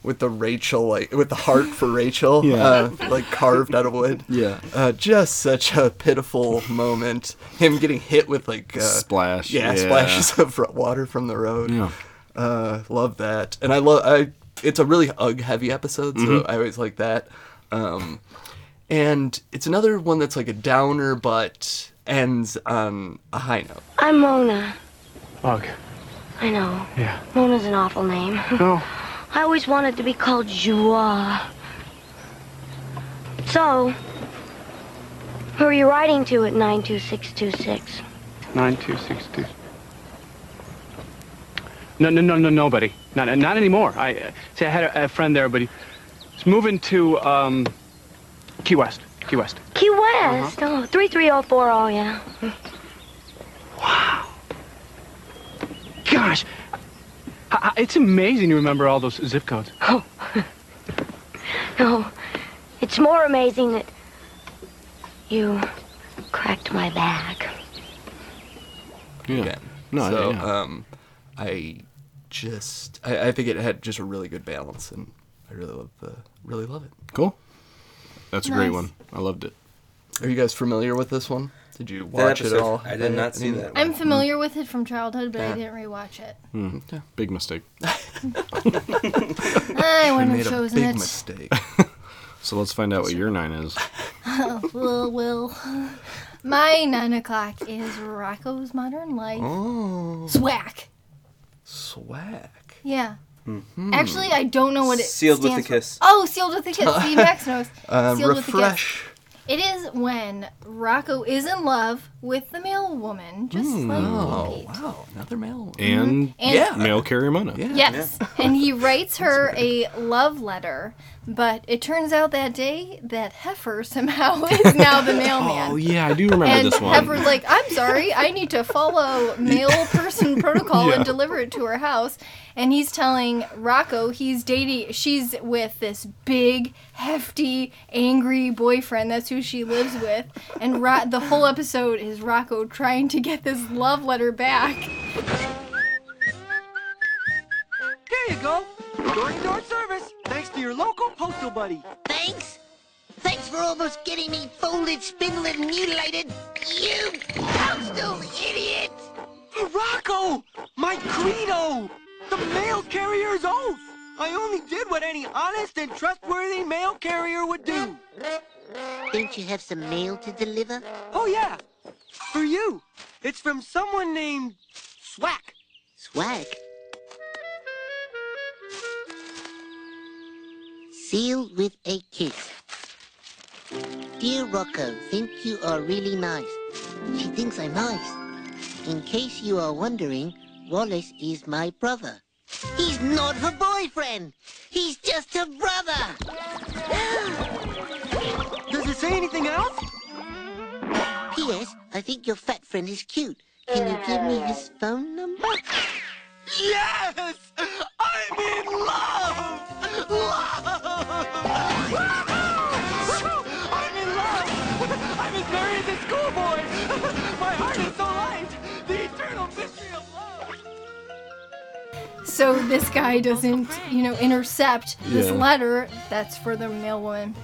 with the Rachel like with the heart for Rachel, Yeah. uh, like carved out of wood. Yeah. uh, just such a pitiful moment. Him getting hit with like uh, Splash, yeah, yeah. splashes of water from the road. Yeah. Uh, love that, and I love I. It's a really Ug heavy episode, so Mhm. I always like that. Um, and it's another one that's like a downer, but ends on a high note. I'm Mona. Ugh. I know. Yeah. Mona's an awful name. [laughs] No. I always wanted to be called Joie. So, who are you writing to at 92626? 9262. No, no, no, no, nobody. Not, not anymore. I uh, see. I had a, a friend there, but he was moving to um, Key West. Key West. Key West? Oh, 33040, yeah. Wow. Gosh, I, I- it's amazing you remember all those zip codes. [laughs] Oh. No, it's more amazing that you cracked my back. Yeah. Again. No, so yeah. um, I just I, I think it had just a really good balance, and I really love the really love it. Cool. That's a great one. I loved it. Are you guys familiar with this one? Did you watch it at all? I did not see Any- that. I'm familiar with it from childhood, but I didn't rewatch it. Hmm. Big mistake. [laughs] I wouldn't made have a chosen big it. mistake. [laughs] So let's find out what your nine is. [laughs] will, will. My nine o'clock is Rocko's Modern Life. Oh. Swack. Swag. Yeah. Mhm. Actually, I don't know what it Sealed with a stands for. kiss. Oh, sealed with a kiss. See, Max knows. Uh, sealed with a refresh. Kiss. It is when Rocko is in love with the mail woman, just Hmm. like Oh Pete. wow, another mail. And, And- mail carrier Mona. Yes, and he writes [laughs] her a love letter, but it turns out that day that Heifer somehow [laughs] is now the mailman. Oh yeah, I do remember and this one. And Heifer's like, I'm sorry, I need to follow mail person protocol Yeah. and deliver it to her house. And he's telling Rocko he's dating, she's with this big, hefty, angry boyfriend. That's who she lives with. And Ro- the whole episode is Rocko trying to get this love letter back. Here you go. Door-to-door service. Thanks to your local postal buddy. Thanks? Thanks for almost getting me folded, spindled, and mutilated. You postal idiot! Rocko! My credo! The mail carrier's oath! I only did what any honest and trustworthy mail carrier would do. Don't you have some mail to deliver? Oh, yeah. For you. It's from someone named Swack. Swag. Sealed with a kiss. Dear Rocko, think you are really nice. She thinks I'm nice. In case you are wondering, Wallace is my brother. He's not her boyfriend. He's just her brother. [gasps] Does it say anything else? P.S. I think your fat friend is cute. Can you give me his phone number? Yes! I'm in love! Love! I'm in love! I'm as merry as a schoolboy! My heart is so light! The eternal mystery of love! So this guy doesn't, you know, intercept this Yeah. letter that's for the mail woman.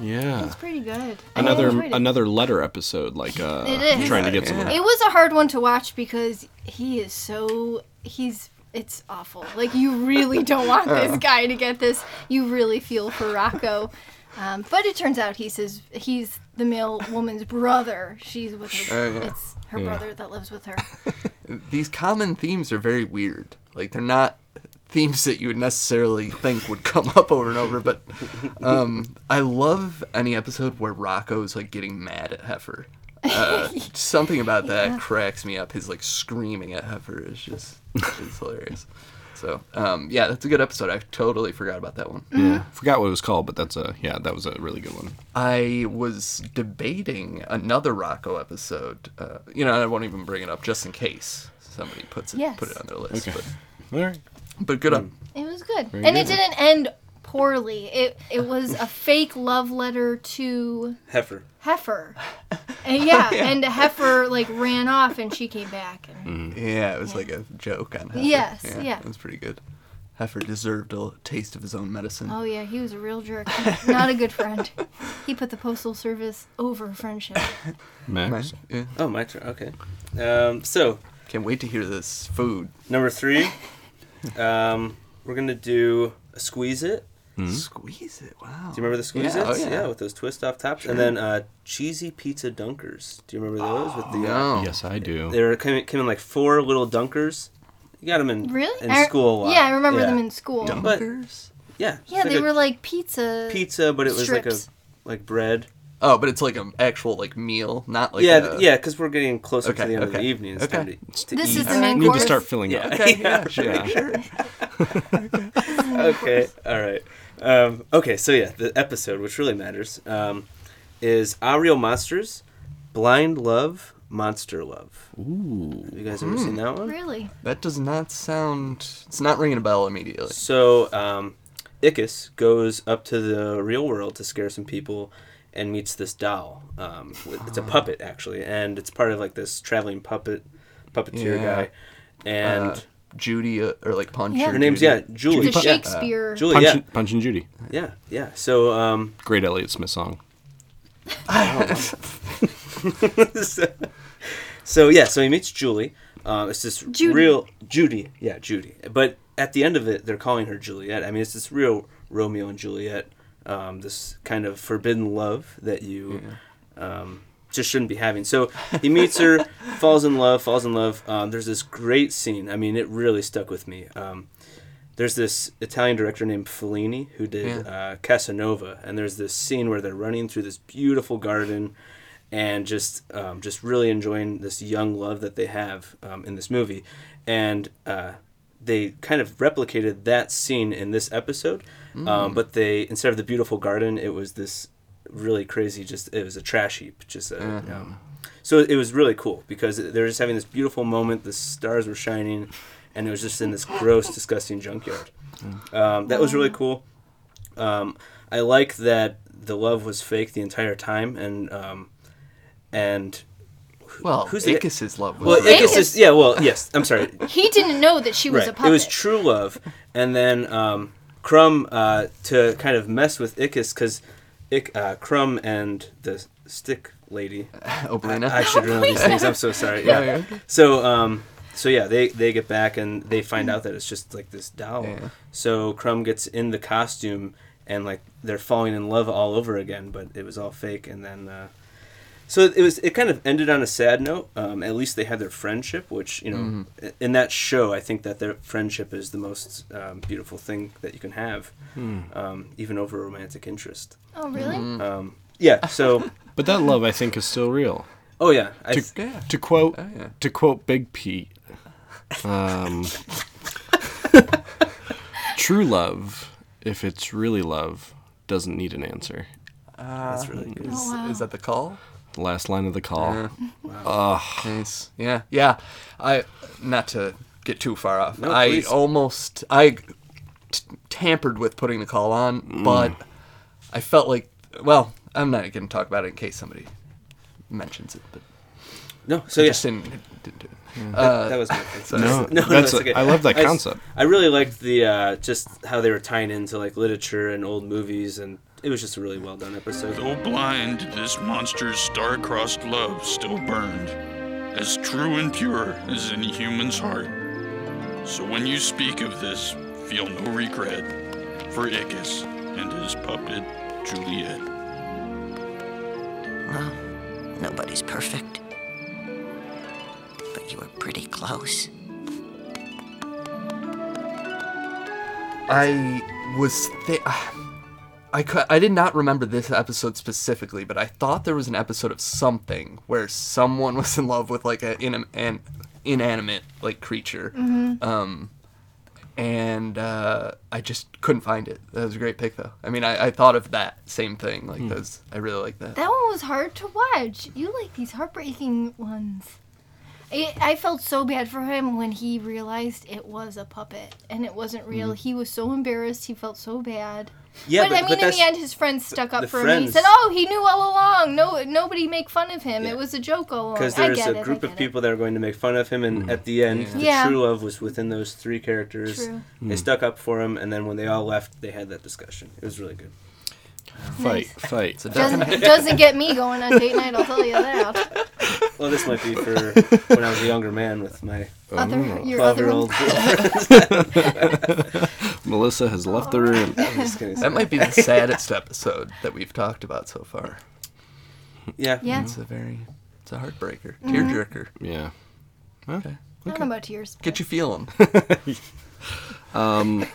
Yeah. It's pretty good. Another another letter episode, like uh, It is. trying to get some. It was a hard one to watch because he is so he's it's awful. Like you really don't want this guy to get this. You really feel for Rocko. Um, but it turns out he says he's the mail woman's brother. She's with her. Oh, yeah. It's her Yeah. brother that lives with her. [laughs] These common themes are very weird. Like they're not themes that you would necessarily think would come up over and over. But um, I love any episode where Rocko's like getting mad at Heifer. Uh, [laughs] something about that Yeah. cracks me up. His like screaming at Heifer is just it's hilarious. So um, yeah, that's a good episode. I totally forgot about that one. Yeah, forgot what it was called, but that's a yeah, that was a really good one. I was debating another Rocko episode. Uh, you know, I won't even bring it up just in case somebody puts it Yes. put it on their list. Okay. But, All right. but good on. It was good, Very and good. it didn't end poorly. It it was a [laughs] fake love letter to Heifer. Heifer, [laughs] and yeah, Yeah. and Heifer like ran off, and she came back. And Yeah, it was like a joke on Heifer. Yes, yeah. It was pretty good. Heifer deserved a taste of his own medicine. oh yeah, he was a real jerk. [laughs] Not a good friend. He put the postal service over friendship. Max. Yeah. Oh, my turn. Okay. Um, so Can't wait to hear this food. number three, um, we're gonna do a squeeze it. Squeeze it. Wow. Do you remember the squeeze Yeah, its? oh, yeah. with those twist off tops, Sure. and then uh, cheesy pizza dunkers. Do you remember those with the? Uh, No. Yes, I do. They were came, came in like four little dunkers. You got them in Really? in I- school. a lot. yeah, I remember Yeah. them in school. But- yeah. Yeah, like they a were like pizza. pizza, but it was like a like bread. Oh, but it's like an actual like meal, not like yeah, a... yeah, because we're getting closer Okay, to the end of the evening. It's okay. to, to This eat. is the main Need to start filling Yeah. up. [laughs] Okay, yeah, Yeah. sure, Yeah. [laughs] sure. okay, all right. Um, okay, so yeah, the episode, which really matters, um, is Aaahh!!! Real Monsters, Blind Love, Monster Love. Ooh. Have you guys ever seen that one? Really? That does not sound. It's not ringing a bell immediately. So, um, Ickis goes up to the real world to scare some people and meets this doll. Um, with- it's a puppet, actually, and it's part of like this traveling puppet puppeteer Yeah. guy. And Uh, Judy uh, or like Punch. Yeah. or her name's, Judy. yeah, Julie. The Yeah. Shakespeare. Julie, Punch, yeah. and, Punch and Judy. Yeah, yeah. So, um, Great Elliott Smith song. so, [laughs] so, yeah, so he meets Julie. Um, it's this Judy. real Judy, yeah, Judy. But at the end of it, they're calling her Juliet. I mean, it's this real Romeo and Juliet, um, this kind of forbidden love that you um, just shouldn't be having. So he meets her, [laughs] falls in love, falls in love. Um, there's this great scene. I mean, it really stuck with me. Um, there's this Italian director named Fellini who did uh, Casanova, and there's this scene where they're running through this beautiful garden, and just um, just really enjoying this young love that they have um, in this movie, and uh, they kind of replicated that scene in this episode, um, Mm. but they instead of the beautiful garden, it was this really crazy just it was a trash heap, just a. Uh-huh. Um, so it was really cool because they were just having this beautiful moment. The stars were shining, and it was just in this gross, disgusting junkyard. Um, that was really cool. Um, I like that the love was fake the entire time, and um, and Well, who's the- Ickis's love was well, real. Ickis is yeah. Well, yes. I'm sorry. [laughs] He didn't know that she was right. a puppet. It was true love, and then um, Krumm uh, to kind of mess with Ickis because Ick, uh, Krumm and the stick lady. Oblina. [laughs] I, I should know these things. I'm so [laughs] sorry. Yeah, Yeah. So um, so yeah, they they get back and they find out that it's just like this doll. Yeah. So Krumm gets in the costume and like they're falling in love all over again, but it was all fake. And then uh, so it was it kind of ended on a sad note. Um, at least they had their friendship, which you know Mhm. in that show, I think that their friendship is the most um, beautiful thing that you can have, Hmm. um, even over romantic interest. Oh, really? Um, yeah. So. [laughs] But that love, I think, is still real. Oh yeah. I To, th- to quote Oh, yeah. to quote Big Pete, um, [laughs] true love, if it's really love, doesn't need an answer. That's really good. Is, Oh, wow. is that the call? The last line of the call. Yeah. Ugh. Nice. Yeah, yeah. I not to get too far off. No, I please. almost I t- tampered with putting the call on, Mm. but I felt like well, I'm not going to talk about it in case somebody mentions it. But No. So I yeah. just didn't, didn't do it. That, Uh, that was my [laughs] thing. No, no, that's that's okay. I love that concept. I really liked the uh, just how they were tying into like literature and old movies, and it was just a really well done episode. Though blind, this monster's star-crossed love still burned, as true and pure as any human's heart. So when you speak of this, feel no regret for Ickis and his puppet, Juliet. Well, nobody's perfect. But you were pretty close. I was thi- [sighs] I cou- I did not remember this episode specifically, but I thought there was an episode of something where someone [laughs] was in love with like a in an inanimate like creature. Mhm. Um, and uh, I just couldn't find it. That was a great pick, though. I mean, I, I thought of that same thing. Like, those, I really like that. That one was hard to watch. You like these heartbreaking ones. I, I felt so bad for him when he realized it was a puppet and it wasn't real. Mhm. He was so embarrassed. He felt so bad. Yeah, but, but- I mean, but in the end, his friends stuck up the for him. He said, "Oh, he knew all along. No, nobody make fun of him. Yeah. It was a joke all along." Because I there's get a it, group of get people that are going to make fun of him, and at the end, the Yeah. true love was within those three characters. True. They Mm. stuck up for him, and then when they all left, they had that discussion. It was really good. Fight, fight. it. Doesn't, [laughs] doesn't get me going on date night. I'll tell you that. [laughs] Well, this might be for [laughs] when I was a younger man with my Other- your other twelve-year-old. Melissa has left the room. That might be the saddest episode that we've talked about so far. Yeah. Yeah. It's a very, it's a heartbreaker, Mhm. tearjerker. Yeah. Okay. I don't know about tears. Get you feeling. Um,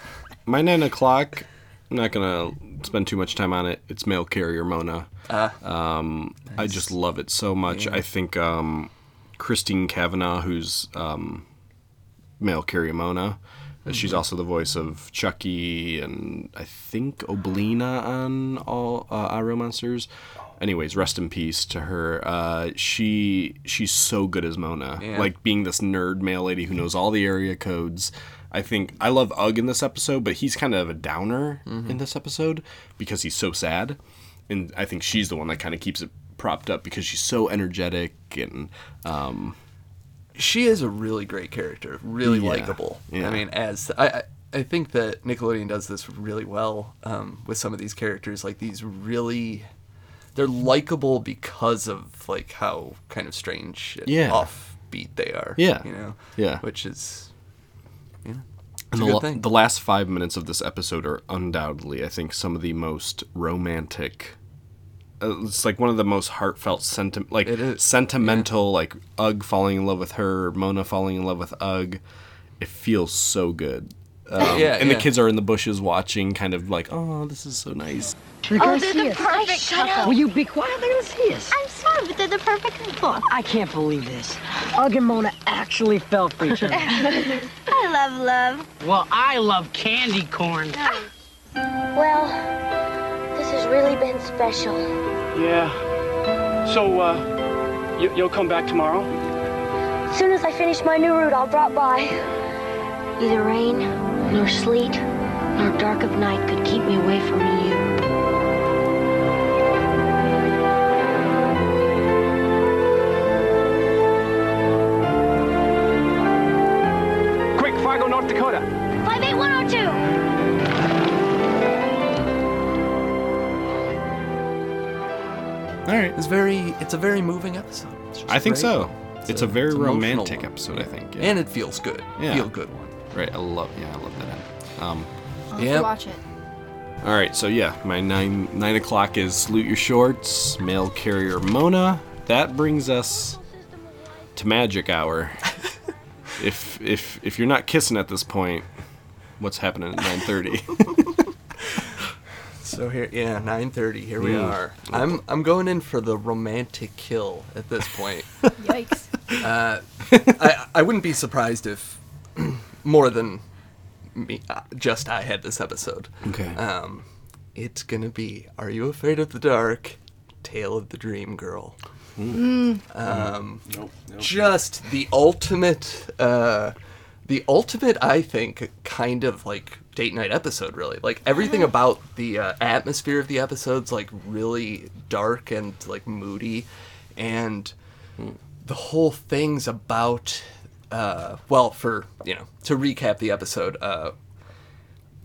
my nine o'clock. I'm not gonna spend too much time on it. It's mail carrier Mona. Ah. um, I just love it so much. Yeah. I think um, Christine Cavanaugh, who's um, mail carrier Mona, uh, she's Mhm. also the voice of Chuckie and I think Oblina on all uh, Aaahh!!! Real Monsters. Anyways, rest in peace to her. Uh, she she's so good as Mona, Yeah. like being this nerd mail lady who knows all the area codes. I think I love Ug in this episode, but he's kind of a downer Mhm. in this episode because he's so sad, and I think she's the one that kind of keeps it propped up because she's so energetic and um, she is a really great character, really Yeah, likable. yeah. I mean, as I, I think that Nickelodeon does this really well um, with some of these characters, like these really. They're likable because of like how kind of strange and Yeah. offbeat they are. Yeah. you know. Yeah. which is, you know, And the, la- the last five minutes of this episode are undoubtedly, I think, some of the most romantic. Uh, it's like one of the most heartfelt, like sentimental, like Ug falling in love with her, Mona falling in love with Ug. It feels so good. [laughs] Um, Yeah, and yeah. the kids are in the bushes watching, kind of like, oh, this is so nice. They're Oh, they're see the us. perfect Shut couple. up. Will you be quiet? They're gonna see us. I'm sorry, but they're the perfect couple. I can't believe this. Ug and Mona actually fell for each other. [laughs] I love love. Well, I love candy corn. Well, this has really been special. Yeah. So, uh, you, you'll come back tomorrow? As soon as I finish my new route, I'll drop by. Neither rain, nor sleet, nor dark of night could keep me away from you. Right. It's very. It's a very moving episode. I think great. so. It's a very it's romantic one. episode, I think. yeah. And it feels good. Yeah. Feel good one. Right. I love. Yeah, I love that. End. Um, I'll have to watch it. All right, so yeah, my nine nine o'clock is salute your shorts, mail carrier Mona. That brings us to magic hour. [laughs] if if if you're not kissing at this point, what's happening at nine thirty? [laughs] So here, yeah, nine thirty. Here we Mm. are. I'm I'm going in for the romantic kill at this point. [laughs] Yikes. Uh, I I wouldn't be surprised if [clears throat] more than me, uh, just I had this episode. Okay. Um, it's gonna be Are You Afraid of the Dark? Tale of the Dream Girl. Mm. Um, Nope, nope. just the ultimate, uh, the ultimate, I think, kind of like date night episode. Really, like everything about the uh, atmosphere of the episodes, like really dark and like moody, and the whole thing's about. Uh, well, for you know, to recap the episode, uh,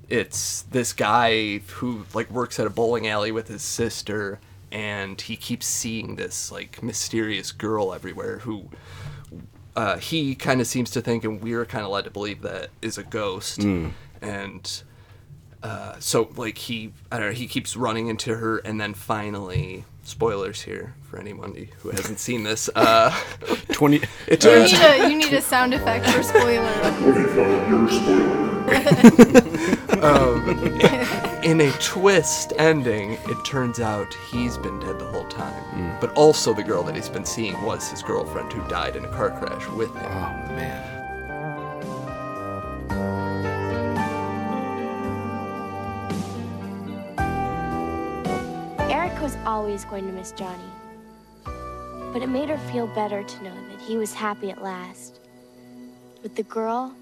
it's this guy who like works at a bowling alley with his sister and he keeps seeing this like mysterious girl everywhere who uh, he kind of seems to think and we're kind of led to believe that is a ghost Mm. And uh, so like he i don't know he keeps running into her and then finally spoilers here for anyone who hasn't seen this uh, [laughs] 20 it You need a you need a sound effect for spoiler. [laughs] Movie followed spoiler. [laughs] um, in a twist ending, it turns out he's been dead the whole time. But also, the girl that he's been seeing was his girlfriend who died in a car crash with him. Oh, man. Eric was always going to miss Johnny. But it made her feel better to know that he was happy at last. With the girl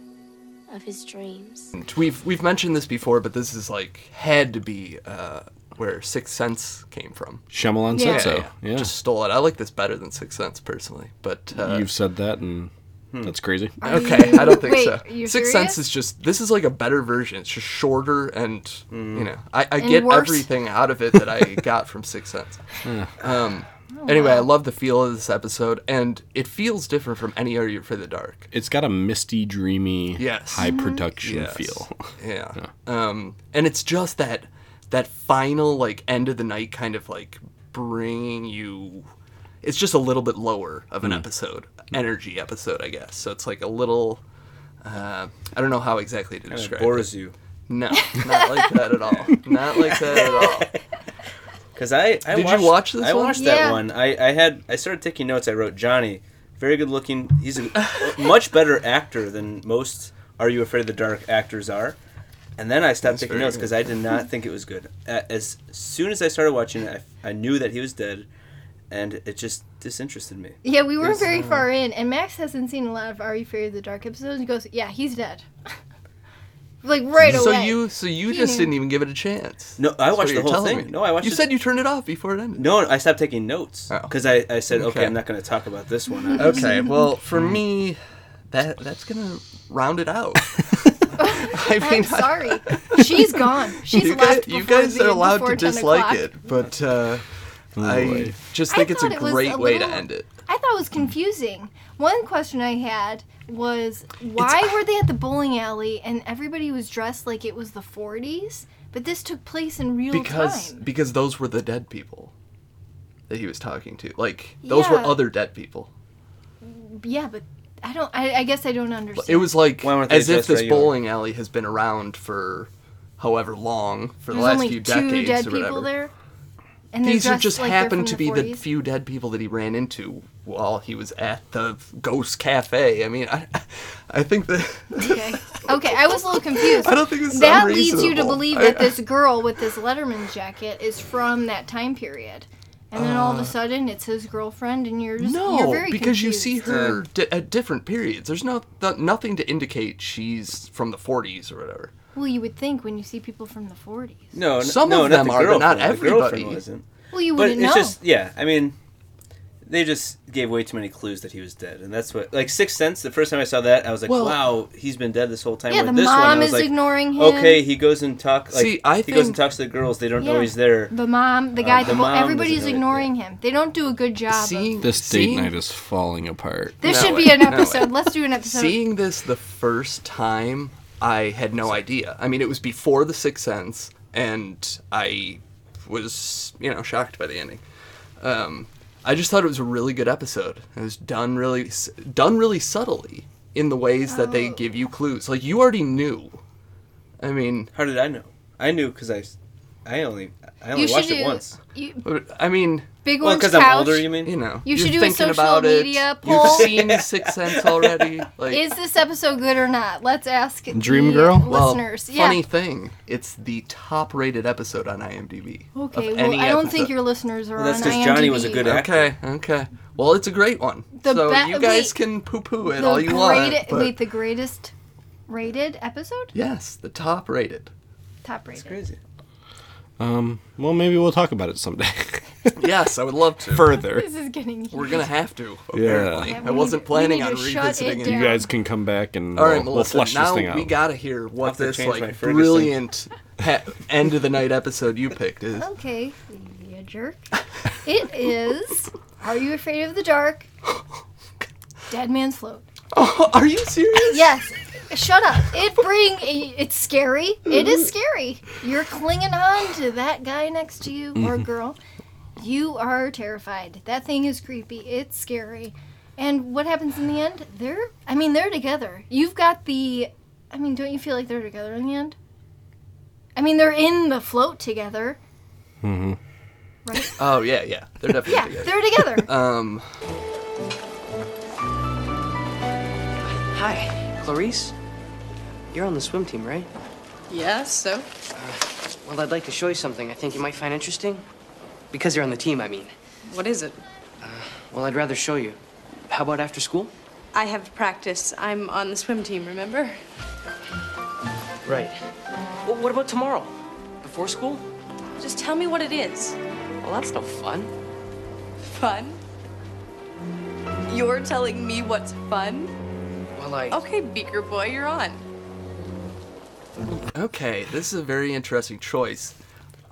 of his dreams. We've we've mentioned this before, but this is like had to be uh, where Sixth Sense came from. Shyamalan said so, yeah. Just stole it. I like this better than Sixth Sense personally, but uh, You've said that, and that's crazy. [laughs] Okay, I don't think Wait, so. are you Sixth serious? Sense is just this is like a better version. It's just shorter and Mm. you know I, I get worse. everything out of it that I [laughs] got from Sixth Sense. um, Oh, anyway, I love the feel of this episode, and it feels different from any other for the Dark. It's got a misty, dreamy, Yes. high production Yes. feel. [laughs] Yeah. Um, and it's just that that final like end of the night kind of like bringing you. It's just a little bit lower of an Mm. episode, energy episode, I guess. So it's like a little. Uh, I don't know how exactly to Kinda describe. bores it. you. No, not like that at all. [laughs] Not like that at all. Because I, I Did you watch this I one? watched Yeah. that one. I, I had I started taking notes. I wrote Johnny, very good looking. He's a [laughs] much better actor than most Are You Afraid of the Dark actors are. And then I stopped That's taking notes because I did not think it was good. As soon as I started watching it, I, I knew that he was dead, and it just disinterested me. Yeah, we weren't very uh, far in, and Max hasn't seen a lot of Are You Afraid of the Dark episodes. He goes, "Yeah, he's dead." [laughs] like right so away. you, so you He just knew. didn't even give it a chance. No, I That's watched the you're whole thing. me. No, I watched You it- said you turned it off before it ended. No, I stopped taking notes because I, I said, okay, Okay. I'm not going to talk about this one. [laughs] Okay, [laughs] well, for me, that that's gonna round it out. I I'm mean, sorry. She's gone. She's you left guys, you guys the- are allowed to dislike o'clock. it, but uh, boy. I just I think it's a it great a way to end it. I thought it was confusing. One question I had was why were they at the bowling alley and everybody was dressed like it was the 40s, but this took place in real Because time? because those were the dead people that he was talking to. Like those were other dead people. Yeah, but I don't. I, I guess I don't understand. It was like Why weren't they as if this regular? bowling alley has been around for however long for the There's last only few two decades dead or whatever. People there, and These are just like happened to the be the few dead people that he ran into while he was at the Ghost Cafe. I mean, I, I think that Okay. [laughs] Okay, I was a little confused. I don't think this is that leads you to unreasonable. believe I- that [laughs] this girl with this Letterman jacket is from that time period, and then all of Uh, a sudden it's his girlfriend, and you're just no, you're very because you see her di- at different periods. There's no th- nothing to indicate she's from the 40s or whatever. Well, you would think when you see people from the 40s. No, n- Some no, of them the are, but not girlfriend. The girlfriend everybody. wasn't. Well, you But wouldn't it's know. just yeah. I mean, they just gave way too many clues that he was dead, and that's what like Sixth Sense. The first time I saw that, I was like, Well- wow, he's been dead this whole time. Yeah, With the this one, I mom was is like, ignoring him. Okay, he goes and talks. Like, See, I he goes and think- talks to the girls. They don't know Yeah. he's there. the mom, the Uh, guy, the the mom everybody's doesn't know it, ignoring him. They don't do a good job. Seeing of, This date seeing- night is falling apart. this No should way, be an no way. episode. Let's do an episode. Seeing this the first time, I had no idea. I mean, it was before The Sixth Sense, and I was, you know, shocked by the ending. Um, I just thought it was a really good episode. It was done really, done really subtly in the ways that Oh. they give you clues. Like you already knew. I mean, How did I know? I knew because I, I only I only you should watched do. it once. You, but, I mean, big Well, orange because couch. I'm older. You mean? you know, You you're should do a social about media it. poll. You've seen The [laughs] Sixth Sense already. Like, Is this episode good or not? Let's ask Dream the Girl? Well, listeners. yeah. funny thing, it's the top-rated episode on IMDb. Okay, well, I don't episode. think your listeners are Well, that's on 'cause IMDb. Johnny was a good actor. Okay, okay. Well, it's a great one. The so be- you guys wait. can poo-poo it all you want. grade- but- Wait, the greatest rated episode? yes, the top-rated. Top rated. That's Crazy. Um, well, maybe we'll talk about it someday. [laughs] [laughs] yes, I would love to. Further. This is getting. We're gonna have to. Yeah. Apparently, Yeah, I we wasn't need- we planning need on to shut revisiting it it. You guys can come back and All right, we'll, we'll Melissa. flush now this thing out. we gotta hear what have to this change my like Ferguson. brilliant ha- end of the night episode you picked is. Okay, you a jerk. It is. Are you afraid of the dark? Dead Man's Float. Oh, [laughs] are you serious? Yes. Shut up. It bring. It's scary. It is scary. You're clinging on to that guy next to you or mm-hmm. girl. You are terrified. That thing is creepy. It's scary. And what happens in the end? They're. I mean, they're together. You've got the I mean, don't you feel like they're together in the end? I mean, they're in the float together. Mm-hmm. Right? [laughs] Oh yeah, yeah. They're definitely Yeah, together. they're together. [laughs] Um, Hi, Clarice. You're on the swim team, right? Yes, so? Well, I'd like to show you something I think you might find interesting. Because you're on the team, I mean. What is it? Uh, well, I'd rather show you. How about after school? I have practice. I'm on the swim team, remember? Right. Well, what about tomorrow? Before school? Just tell me what it is. Well, that's no fun. Fun? You're telling me what's fun? Well, I. Okay, Beaker Boy, you're on. okay, this is a very interesting choice.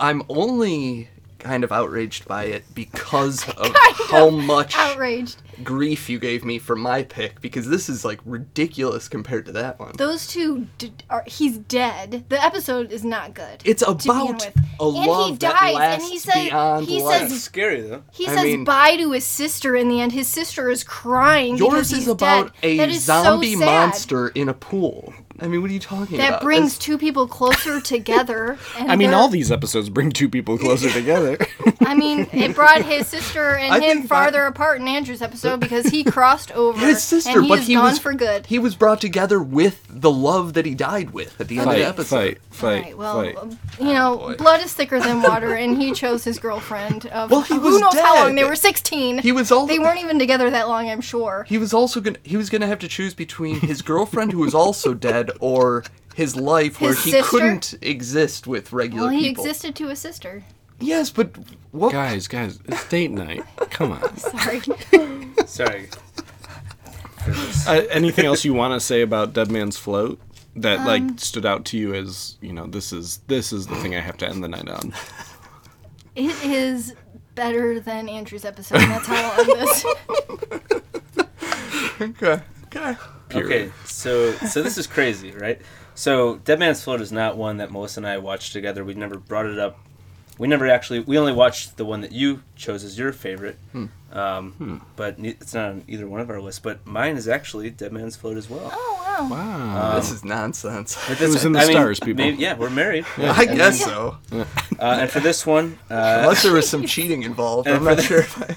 I'm only kind of outraged by it because [laughs] of how much Outraged. grief you gave me for my pick because this is like ridiculous compared to that one. Those two, d- are, he's dead. The episode is not good. It's about with. a and love he that lasts and he says beyond he life. says Scary though. he I says mean- bye to his sister in the end. His sister is crying because Yours he's is about dead. a That is so zombie sad. monster in a pool. I mean, what are you talking That about? That brings That's- two people closer [laughs] together. And I mean, they're- all these episodes bring two people closer together. I mean, it brought his sister and [laughs] I him think farther apart in Andrew's episode because he crossed over [laughs] his sister, and he but is he gone was for good. He was brought together with the love that he died with at the end Fight, of the episode. fight, fight, Right, well, fight. you know, oh, blood is thicker than water, and he chose his girlfriend. Of, Well, he who was knows how long? They were 16. He was all- They weren't even together that long, I'm sure. He was also gonna he was gonna have to choose between his girlfriend who was also dead or his life where His he sister? couldn't exist with regular Well, he people. existed to his sister. Yes, but what? Guys, guys, it's date night. Come on. [laughs] Sorry. Sorry. Uh, anything else you want to say about Dead Man's Float that Um, like stood out to you as you know this is this is the thing I have to end the night on? It is better than Andrew's episode. and That's how I'll end this. [laughs] okay. Okay. Okay, so so this is crazy, right? So Dead Man's Float is not one that Melissa and I watched together. We never brought it up. We never actually. We only watched the one that you chose as your favorite. Hmm. Um, But it's not on either one of our lists. But mine is actually Dead Man's Float as well. Oh, wow. Wow. this is nonsense. But It this- was in the I mean, stars, people. maybe- yeah, we're married. [laughs] Yeah, I guess then- so. Uh, and for this one, uh, [laughs] Unless there was some cheating involved, [laughs] I'm for not the- sure. If I...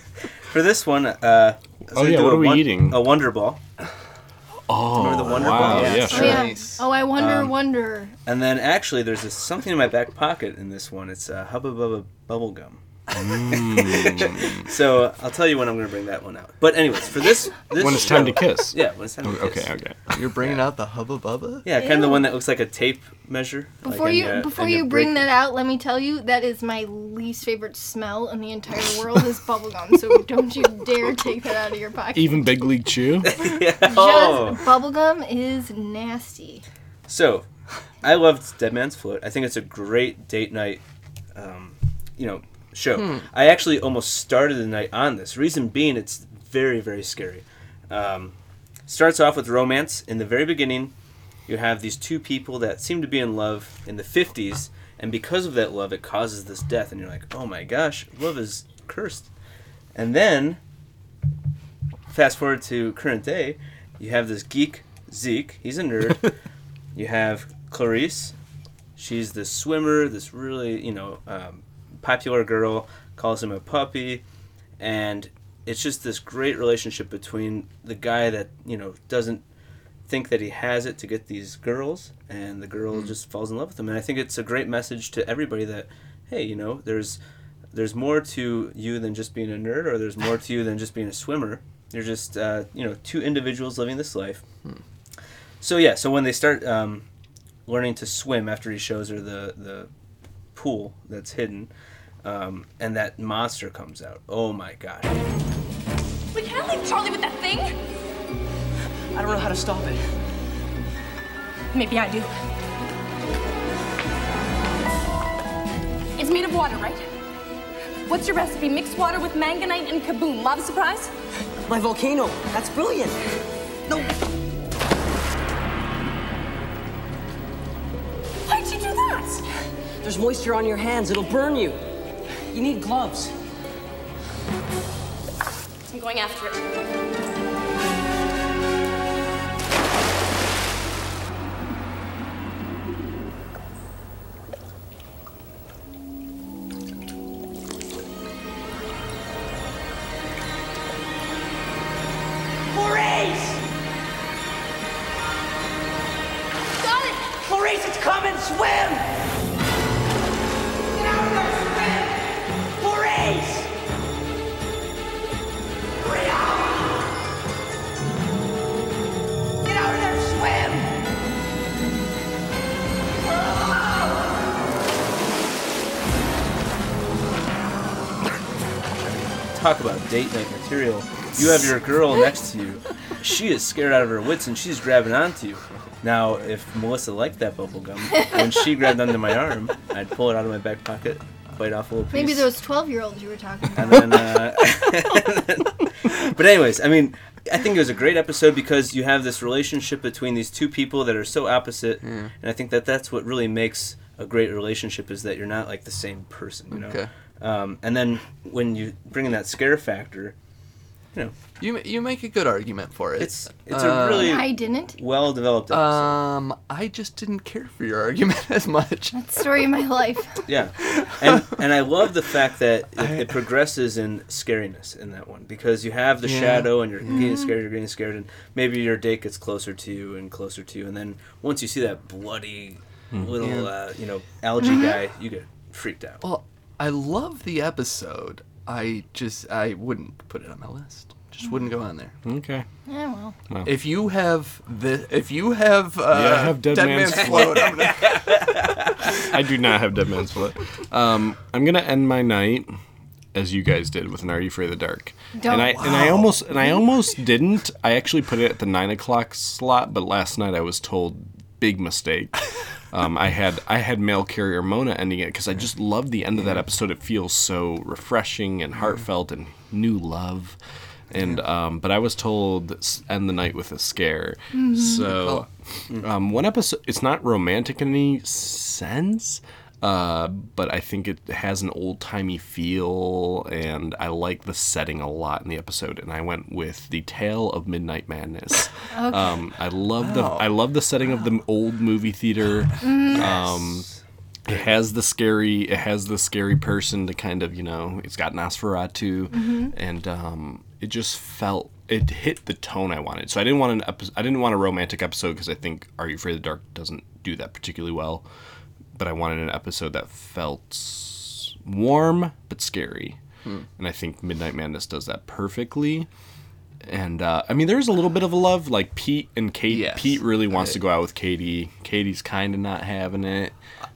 For this one, uh, I was Oh, gonna yeah, what are we won- eating? A Wonder Ball. Oh, Remember the Wonder wow, Ball? yeah, Oh, sure. yeah. Oh, I wonder, Um, wonder. And then actually, there's this, something in my back pocket in this one. It's uh, Hubba Bubba Bubble Gum. Mm. [laughs] so I'll tell you when I'm going to bring that one out. But anyways, for this, this When it's time to kiss. Yeah, when it's time to Oh, kiss. okay, okay. You're bringing out the Hubba Bubba? Yeah, kind of the one that looks like a tape measure. Before on you your- before you bring that out, let me tell you that is my least favorite smell in the entire [laughs] world is bubblegum. So don't you dare take that out of your pocket. Even Big League Chew. yeah. [laughs] Just Oh. bubblegum is nasty. So, I loved Dead Man's Float. I think it's a great date night, um, you know, show. Hmm. I actually almost started the night on this. Reason being, it's very, very scary. Um, starts off with romance. In the very beginning, you have these two people that seem to be in love in the 50s, and because of that love, it causes this death. And you're like, oh my gosh, love is cursed. And then, fast forward to current day, you have this geek, Zeke. He's a nerd. [laughs] you have Clarice. She's this swimmer, this really, you know, um, popular girl, calls him a puppy. And it's just this great relationship between the guy that, you know, doesn't think that he has it to get these girls, and the girl just falls in love with him. And I think it's a great message to everybody that, hey, you know, there's there's more to you than just being a nerd, or there's more to you than just being a swimmer. You're just, uh, you know, two individuals living this life. So yeah, so when they start um, learning to swim after he shows her the the pool that's hidden, um, and that monster comes out. Oh my god! We can't leave Charlie with that thing. I don't know how to stop it. Maybe I do. It's made of water, right? What's your recipe? Mix water with manganite and kaboom. Lava surprise? My volcano. That's brilliant. No. Why'd you do that? There's moisture on your hands. It'll burn you. You need gloves. I'm going after it. Date night material. You have your girl next to you. She is scared out of her wits and she's grabbing onto you. Now, if Melissa liked that bubble gum, when she grabbed onto my arm, I'd pull it out of my back pocket, bite off a little piece. Maybe those 12 year olds you were talking about. And then, uh, [laughs] but anyways, I mean, I think it was a great episode because you have this relationship between these two people that are so opposite, and I think that that's what really makes a great relationship is that you're not like the same person, you know. Okay. Um, and then when you bring in that scare factor, you know, You you make a good argument for it. It's it's a really I didn't. well developed. Um, I just didn't care for your [laughs] argument as much. That's the story of my life. Yeah, and [laughs] and I love the fact that it, it progresses in scariness in that one because you have the Yeah. shadow and you're getting Mm-hmm. Mhm. scared, you're getting scared, and maybe your date gets closer to you and closer to you, and then once you see that bloody little Yeah. uh, you know algae Mm-hmm. Mhm. guy, you get freaked out. Well, I love the episode. I just I wouldn't put it on my list. Just wouldn't go on there. Okay. Yeah, well. Well. If you have the if you have uh, Yeah, I have Dead Man's Float. I'm gonna- [laughs] I do not have Dead Man's Foot. Um, I'm gonna end my night as you guys did with an Are You Afraid of the Dark? Don't. And I and I almost and I almost didn't. I actually put it at the nine o'clock slot, but last night I was told big mistake. [laughs] Um, I had I had mail carrier Mona ending it because I just loved the end of that episode. It feels so refreshing and heartfelt and new love. And um, but I was told end the night with a scare. Mhm. So um, one episode it's not romantic in any sense. Uh, but I think it has an old timey feel, and I like the setting a lot in the episode. And I went with the Tale of Midnight Madness. [laughs] Okay. Um, I love the I love the setting of the old movie theater. Mm. Um, it has the scary it has the scary person to kind of you know it's got Nosferatu, Mhm. and um, it just felt it hit the tone I wanted. So I didn't want an episode. I didn't want a romantic episode because I think Are You Afraid of the Dark doesn't do that particularly well. But I wanted an episode that felt warm but scary, Hmm. and I think Midnight Madness does that perfectly. And uh, I mean, there's a little bit of a love. Like Pete and Kate. Yes. Pete really wants I- to go out with Katie. Katie's kind of not having it.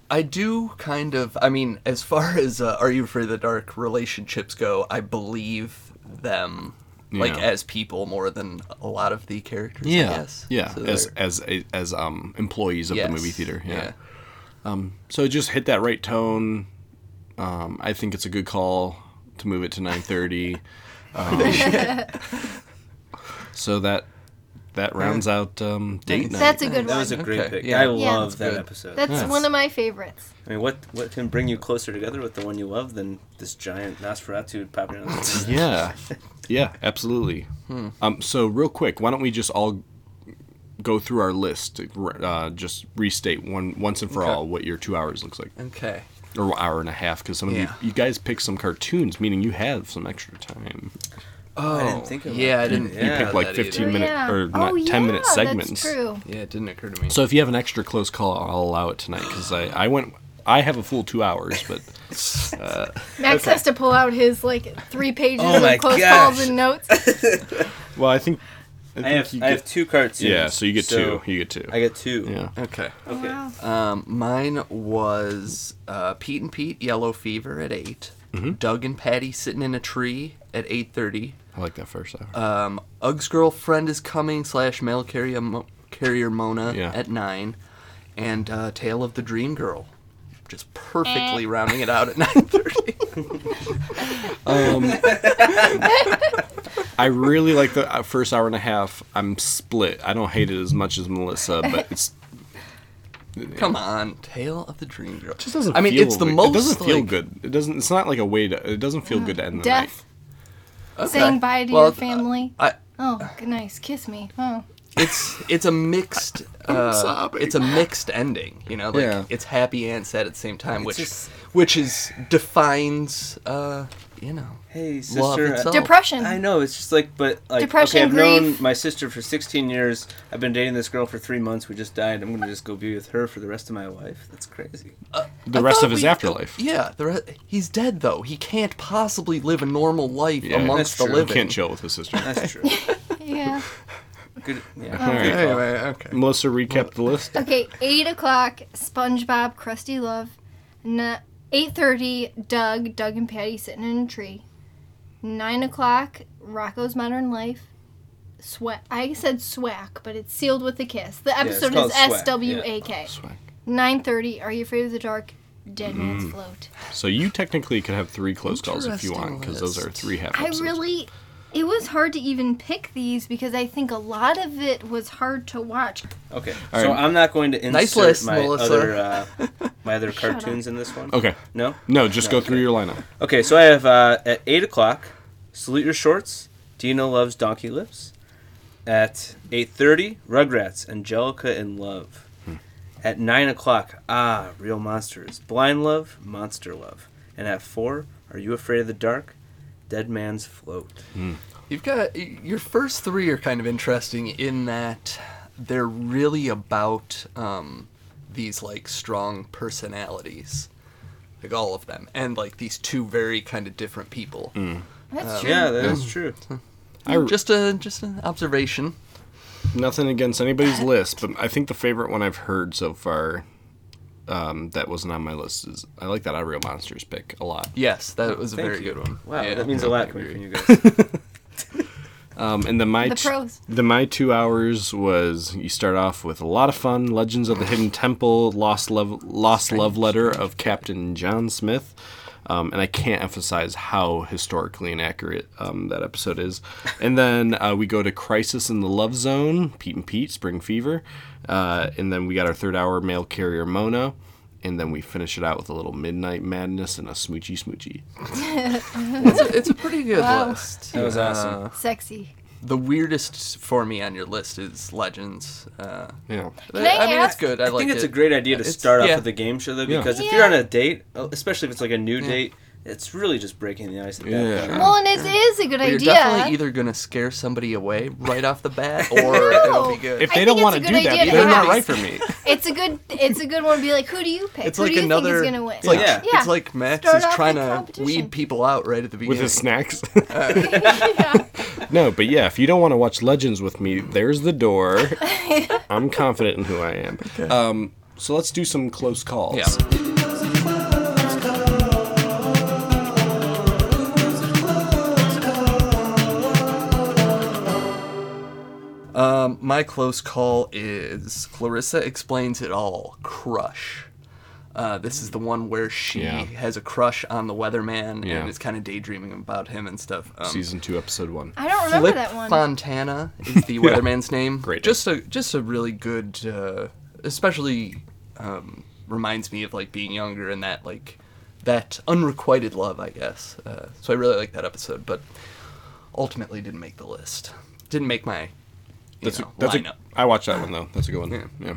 I do kind of. I mean, as far [laughs] as uh, Are You Afraid of the Dark relationships go, I believe them like Yeah. as people more than a lot of the characters. I Yeah, guess. yeah. So as as as um employees of Yes, the movie theater. Yeah. yeah. Um. So it just hit that right tone. Um. I think it's a good call to move it to nine thirty. [laughs] Um, so that that rounds out um date night. That's a good That was a great Okay, pick. yeah. I Yeah. love That's that good. episode. That's Yes. one of my favorites. I mean, what what can bring you closer together with the one you love than this giant Nosferatu popping out? of the- [laughs] yeah, yeah, absolutely. Hmm. Um, so real quick, why don't we just all go through our list? Uh, just restate one once and for Okay. all what your two hours looks like, Okay. or hour and a half, because some of Yeah. you, you guys picked some cartoons, meaning you have some extra time. Oh, I didn't think about yeah, I didn't. You Yeah, picked like fifteen either. minute yeah. or not oh, ten yeah, minute segments. That's true. Yeah, it didn't occur to me. So if you have an extra close call, I'll allow it tonight because I, I went I have a full two hours, but [laughs] uh, Max Okay. has to pull out his like three pages Oh of close gosh. calls and notes. [laughs] well I think I think have you I get- have two cards. Yeah, so you get so two. You get two. I get two. Yeah. Okay. Okay. Um, mine was uh, Pete and Pete Yellow Fever at 8 Mhm. Doug and Patty sitting in a tree at eight thirty. I like that first hour. Um, Ug's girlfriend is coming slash mail carrier Mo- carrier Mona Yeah. at nine, and uh, Tale of the Dream Girl, just perfectly rounding it out at [laughs] nine thirty. [laughs] Um, I really like the uh, first hour and a half. I'm split. I don't hate it as much as Melissa, but it's [laughs] Come on, Tale of the Dream Girl. it just doesn't. I mean, feel, it's the most. It doesn't feel like- good. It doesn't. It's not like a way to. It doesn't feel good to end the night. Death. Okay. Saying bye to Well, your family. I, oh, good nice. Kiss me. Oh. It's it's a mixed [laughs] uh, it's a mixed ending you know like Yeah. it's happy and sad at the same time It's which just- which is defines uh you know Hey, sister. itself. Depression. I know it's just like, but like, Depression, okay, I've known my sister for 16 years. I've been dating this girl for three months. We just died. I'm gonna just go be with her for the rest of my life. That's crazy. The I rest of his we- afterlife. yeah the re- he's dead though he can't possibly live a normal life Yeah, amongst the true. He living can't chill with his sister. That's true. [laughs] Yeah. [laughs] Good. Yeah. All right. good anyway okay Melissa, recap the list. Okay, 8 o'clock, SpongeBob, Krusty Love. N- 8.30, Doug, Doug and Patty sitting in a tree. Nine o'clock, Rocko's Modern Life. Swack. I said swack, but it's sealed with a kiss. The episode called is Swack, S W A K. Nine thirty. Are you afraid of the dark? Dead Man's Mm. Float. So you technically could have three close calls if you want, because those are list. three half I episodes. really. It was hard to even pick these because I think a lot of it was hard to watch. Okay, All so right. I'm not going to insert Nice list, my Melissa. other [laughs] uh, my other Shut cartoons in this one. Okay. No. No, just go okay. through your lineup. Okay, so I have uh, at eight o'clock, salute your shorts. Dina loves donkey lips. At eight thirty, Rugrats, Angelica in love. Hmm. At nine o'clock, ah, real monsters, blind love, monster love. And at four, are you afraid of the dark? Dead man's float. You've got your first three are kind of interesting in that they're really about um, these like strong personalities, like all of them, and like these two very kind of different people. That's Um, true. Yeah, that is true. I- just a just an observation. Nothing against anybody's [laughs] list, but I think the favorite one I've heard so far um, that wasn't on my list is I like that I Real Monsters pick a lot. Yes, that was a Thank very you. good one. Wow, Yeah, that means a lot agree. coming from you guys. [laughs] Um, and the my The t- the my two hours was you start off with a lot of fun. Legends of the Hidden Temple, Lost Love, Lost Love Letter of Captain John Smith, um, and I can't emphasize how historically inaccurate um, that episode is. And then uh, we go to Crisis in the Love Zone, Pete and Pete, Spring Fever, uh, and then we got our third hour mail carrier Mona. And then we finish it out with a little midnight madness and a smoochy smoochy. [laughs] it's, a, it's a pretty good Wow. list. That was awesome. Uh, Sexy. the weirdest for me on your list is Legends. Uh, Yeah. Can I mean, ask- it's good. I, I like think it's it. a great idea to It's- start off yeah. with a game show though, Yeah. because if Yeah. you're on a date, especially if it's like a new date, it's really just breaking the ice at that Yeah. point. Well, and it is a good Well, you're idea. definitely either gonna scare somebody away right off the bat, [laughs] or it'll be good. If I they think don't it's want a to good do that, idea to they're not have. right for me. [laughs] It's a good. It's a good one to be like, who do you pick? it's who like do you another. think is gonna win? It's like, Yeah. Yeah. it's like Max Start is off trying the to competition. weed people out right at the beginning. with beginning. his snacks. [laughs] yeah. no, but yeah, if you don't want to watch Legends with me, there's the door. I'm confident in who I am. Um, so let's do some close calls. Yeah. Um, my close call is Clarissa explains it all. Crush. Uh, this is the one where she Yeah. has a crush on the weatherman Yeah. and is kind of daydreaming about him and stuff. Um, Season two, episode one. I don't remember Flip that one. Fontana is the [laughs] weatherman's name. Great Just a just a really good, uh, especially um, reminds me of like being younger and that like that unrequited love, I guess. Uh, so I really like that episode, but ultimately didn't make the list. Didn't make my you That's know, a, that's lineup. a, I watched that one though. That's a good one. Yeah. Yeah.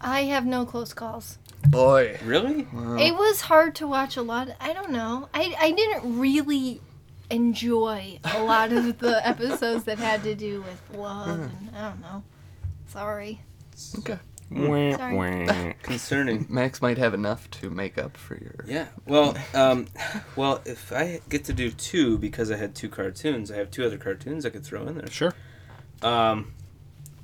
I have no close calls. Boy, Really? It was hard to watch a lot. I don't know. I I didn't really enjoy a lot of the [laughs] episodes that had to do with love and I don't know. Sorry. okay. Wah, Sorry. [laughs] Concerning. Max might have enough to make up for your. Yeah. Well, um, well, if I get to do two because I had two cartoons, I have two other cartoons I could throw in there. Sure. Um,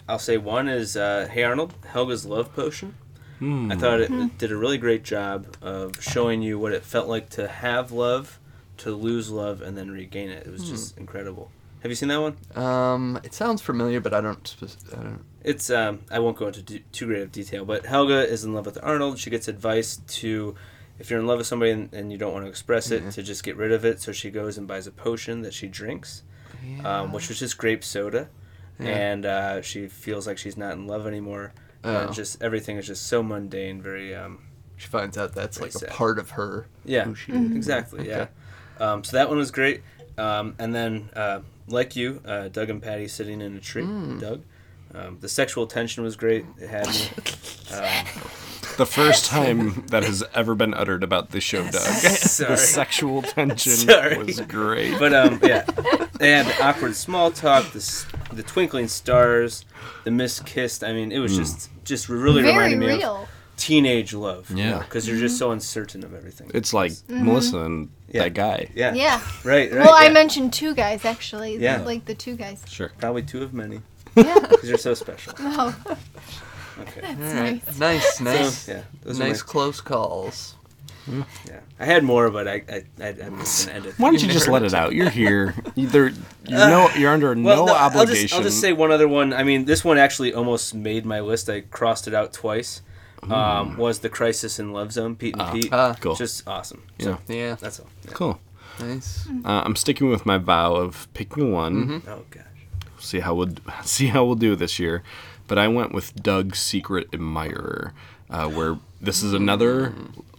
I'll say one is uh, Hey Arnold, Helga's Love Potion. Hmm. I thought it did a really great job of showing you what it felt like to have love, to lose love, and then regain it. It was just incredible. Have you seen that one? Um, it sounds familiar, but I don't. I don't. It's um, I won't go into d- too great of detail, but Helga is in love with Arnold. She gets advice to, if you're in love with somebody and, and you don't want to express it, Yeah. to just get rid of it. So she goes and buys a potion that she drinks, um, which was just grape soda, Yeah. and uh, she feels like she's not in love anymore. Oh. And just everything is just so mundane, very um, She finds out that's Very like a part of her. yeah, who she Mm-hmm. is. exactly. Okay. Yeah. Um, so that one was great. Um, and then, uh, like you, uh, Doug and Patty sitting in a tree. Mm. Doug. Um, the sexual tension was great. It had me. [laughs] Um, The first time that has ever been uttered about this show, [laughs] Doug. Sorry. [laughs] The sexual tension Sorry. was great. But um, yeah, they had the awkward small talk, the s- the twinkling stars, the miskissed. I mean, it was just just really Very reminding me real. of teenage love. Yeah. because you're just so uncertain of everything. It's like Mhm. Melissa and Yeah. that guy. yeah, Yeah. right, right. well, I yeah. mentioned two guys actually. Yeah. Like the two guys. Sure. probably two of many Yeah. [laughs] because you're so special. No. Okay. That's All right. nice. Nice, nice. So, yeah, those are nice my- close calls. Yeah, I had more, but I I I, I'm just gonna end it. Why don't you just let it out? You're here. Either you're no, you're under Well, no, I'll just, obligation. I'll just say one other one. I mean, this one actually almost made my list. I crossed it out twice. Um, was the Crisis in Love Zone, Pete and Ah, Pete. ah, cool. Just awesome. So, Yeah. Yeah. That's all. Yeah. Cool. Nice. Uh, I'm sticking with my vow of picking one. Oh gosh. See how we'll [laughs] see how we'll do this year. But I went with Doug's Secret Admirer, uh, where this is another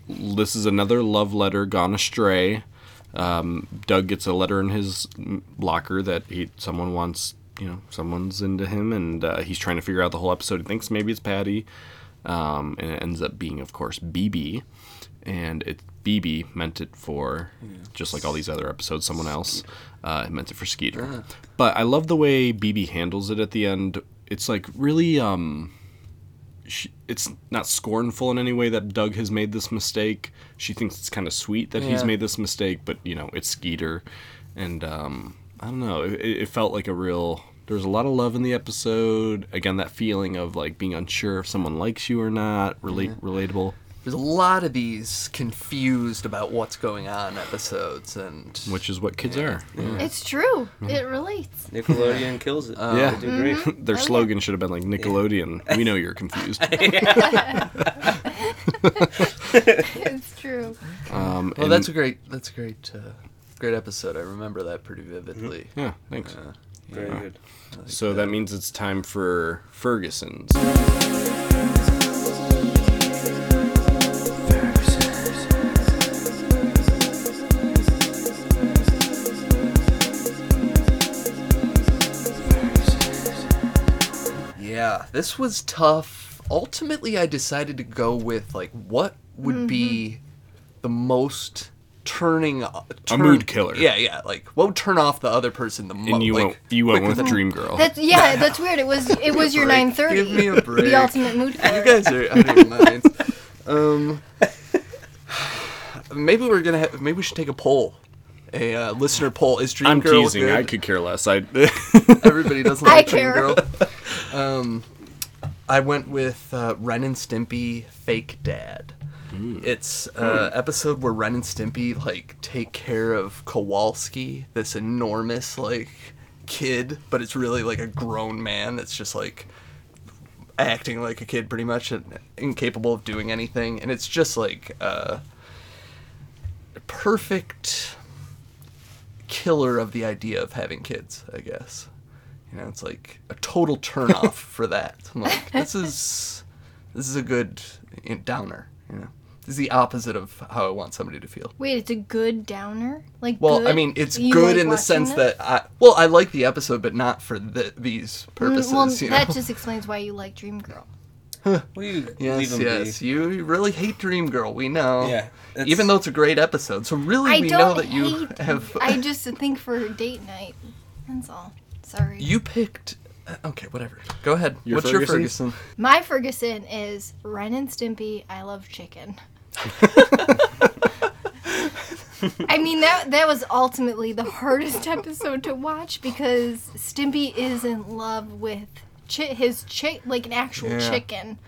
this is another love letter gone astray. Um, Doug gets a letter in his locker that he someone wants, you know, someone's into him, and uh, he's trying to figure out the whole episode. He thinks maybe it's Patty, um, and it ends up being, of course, Beebe, and it Beebe meant it for just like all these other episodes, someone else. Uh, it meant it for Skeeter. Ah. But I love the way Beebe handles it at the end. It's like really um she, it's not scornful in any way that Doug has made this mistake. She thinks it's kind of sweet that he's made this mistake, but you know, it's Skeeter and um I don't know, it, it felt like a real There's a lot of love in the episode. Again, that feeling of like being unsure if someone likes you or not, relate relatable. There's a lot of these confused about what's going on episodes, and which is what kids are. Yeah. It's true. It relates. Nickelodeon kills it. yeah, they do great. Mm-hmm. Their Oh, slogan should have been like Nickelodeon. We know you're confused. [laughs] it's true. Um, well, and- that's a great. That's a great. Uh, great episode. I remember that pretty vividly. Yeah, thanks. Uh, Very Yeah. good. So that means it's time for Ferguson's. Yeah, this was tough. Ultimately, I decided to go with like what would be the most turning uh, turn- mood killer. Yeah, yeah. Like what would turn off the other person the most? And you like, went you went with than- Dream Girl. That's yeah. [laughs] That's weird. It was it was your nine thirty. Give me a [laughs] break. The ultimate mood killer. You guys are out of your minds. [laughs] Um, [sighs] maybe we're gonna have, maybe we should take a poll, a uh, listener poll. Is Dream I'm Girl teasing. good? I could care less. I [laughs] Everybody doesn't I like Dream care. Girl. Um, I went with uh, Ren and Stimpy Fake Dad. It's uh, episode where Ren and Stimpy like take care of Kowalski, this enormous like kid, but it's really like a grown man that's just like acting like a kid pretty much and incapable of doing anything and it's just like uh perfect killer of the idea of having kids i guess you know it's like a total turn off [laughs] for that i'm like this is this is a good downer you know this is the opposite of how i want somebody to feel Wait, it's a good downer. Like well good? i mean it's You good like in the sense it? that i well i like the episode but not for the, these Mm, purposes well, you know that just explains why you like Dream Girl. Well, you leave Yes, 'em yes. be. You really hate Dream Girl. We know. Yeah, it's- Even though it's a great episode, so really I we know that you hate. [laughs] have. I just think for date night. That's all. Sorry. You picked. uh, Okay, whatever. Go ahead. Your What's your Ferguson? Ferguson? My Ferguson is Ren and Stimpy. I love chicken. [laughs] I mean that that was ultimately the hardest episode to watch because Stimpy is in love with chi- his chick like an actual Yeah. chicken,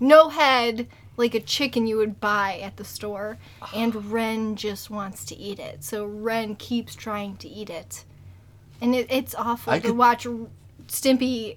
no head like a chicken you would buy at the store, ah. and Ren just wants to eat it. So Ren keeps trying to eat it, and it, it's awful I to could- watch Stimpy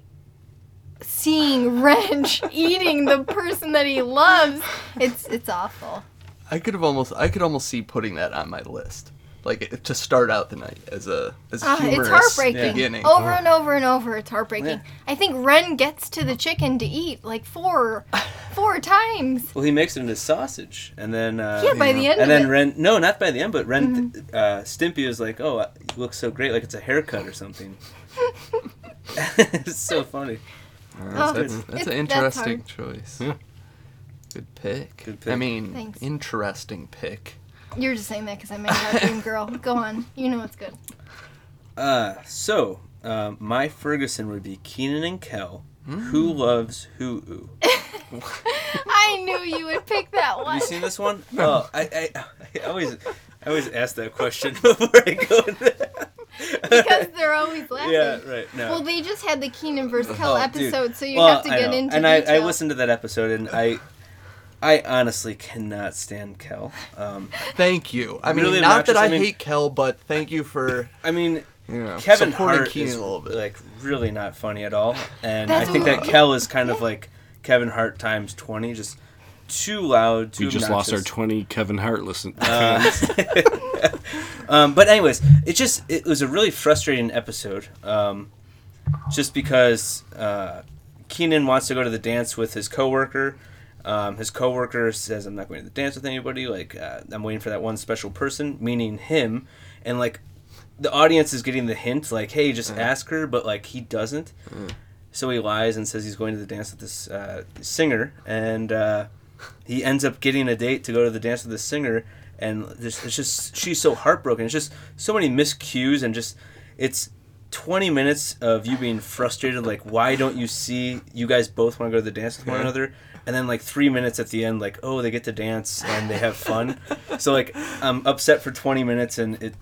seeing [laughs] Ren eating the person that he loves. It's it's awful. I could have almost. I could almost see putting that on my list, like to start out the night as a as a Ah, humorous it's heartbreaking. beginning. Over and over and over, it's heartbreaking. Yeah. I think Ren gets to the chicken to eat like four, [laughs] four times. Well, he makes it into sausage, and then uh, Yeah, by the end and of then it. Mm-hmm. Ren. No, not by the end, but Ren. Uh, Stimpy was like, "Oh, you look so great, like it's a haircut or something." it's [laughs] [laughs] so funny. Oh, that's it's- that's an interesting hard. choice. Yeah. Good pick. Good pick. I mean, Thanks. interesting pick. You're just saying that because I'm a Dream [laughs] Girl. Go on, you know it's good. Uh, so uh, my Ferguson would be Kenan and Kel. Hmm. Who loves who? [laughs] [laughs] I knew you would pick that Have one. you seen this one? Oh, I, I, I always, I always ask that question before I go. there. because they're always laughing. Yeah, right. No. Well, they just had the Kenan vs. Kel Oh, dude. episode, so you Well, have to I get know. into and I. I listened to that episode and I I honestly cannot stand Kel. Um, Thank you. I mean, really not that obnoxious. I, mean, hate Kel, but thank you for. I mean, you know, Kevin supporting Hart Kenan is a little bit. like really not funny at all, and I think that Kel is kind of like Kevin Hart times twenty, just too loud, too We just lost our 20 Kevin Hart listen. Fans. [laughs] [laughs] um, but anyways, it just it was a really frustrating episode. Um, just because uh, Kenan wants to go to the dance with his coworker. Um, his coworker says, "I'm not going to the dance with anybody. Like uh, I'm waiting for that one special person, meaning him." And like the audience is getting the hint, like, "Hey, just ask her," but like he doesn't. So he lies and says he's going to the dance with this uh, singer, and uh, he ends up getting a date to go to the dance with the singer. And there's, it's just she's so heartbroken. It's just so many miscues, and just it's 20 minutes of you being frustrated. Like, why don't you see you guys both want to go to the dance with one Yeah. another? And then like three minutes at the end, like, oh, they get to dance and they have fun. [laughs] so like, I'm upset for 20 minutes, and it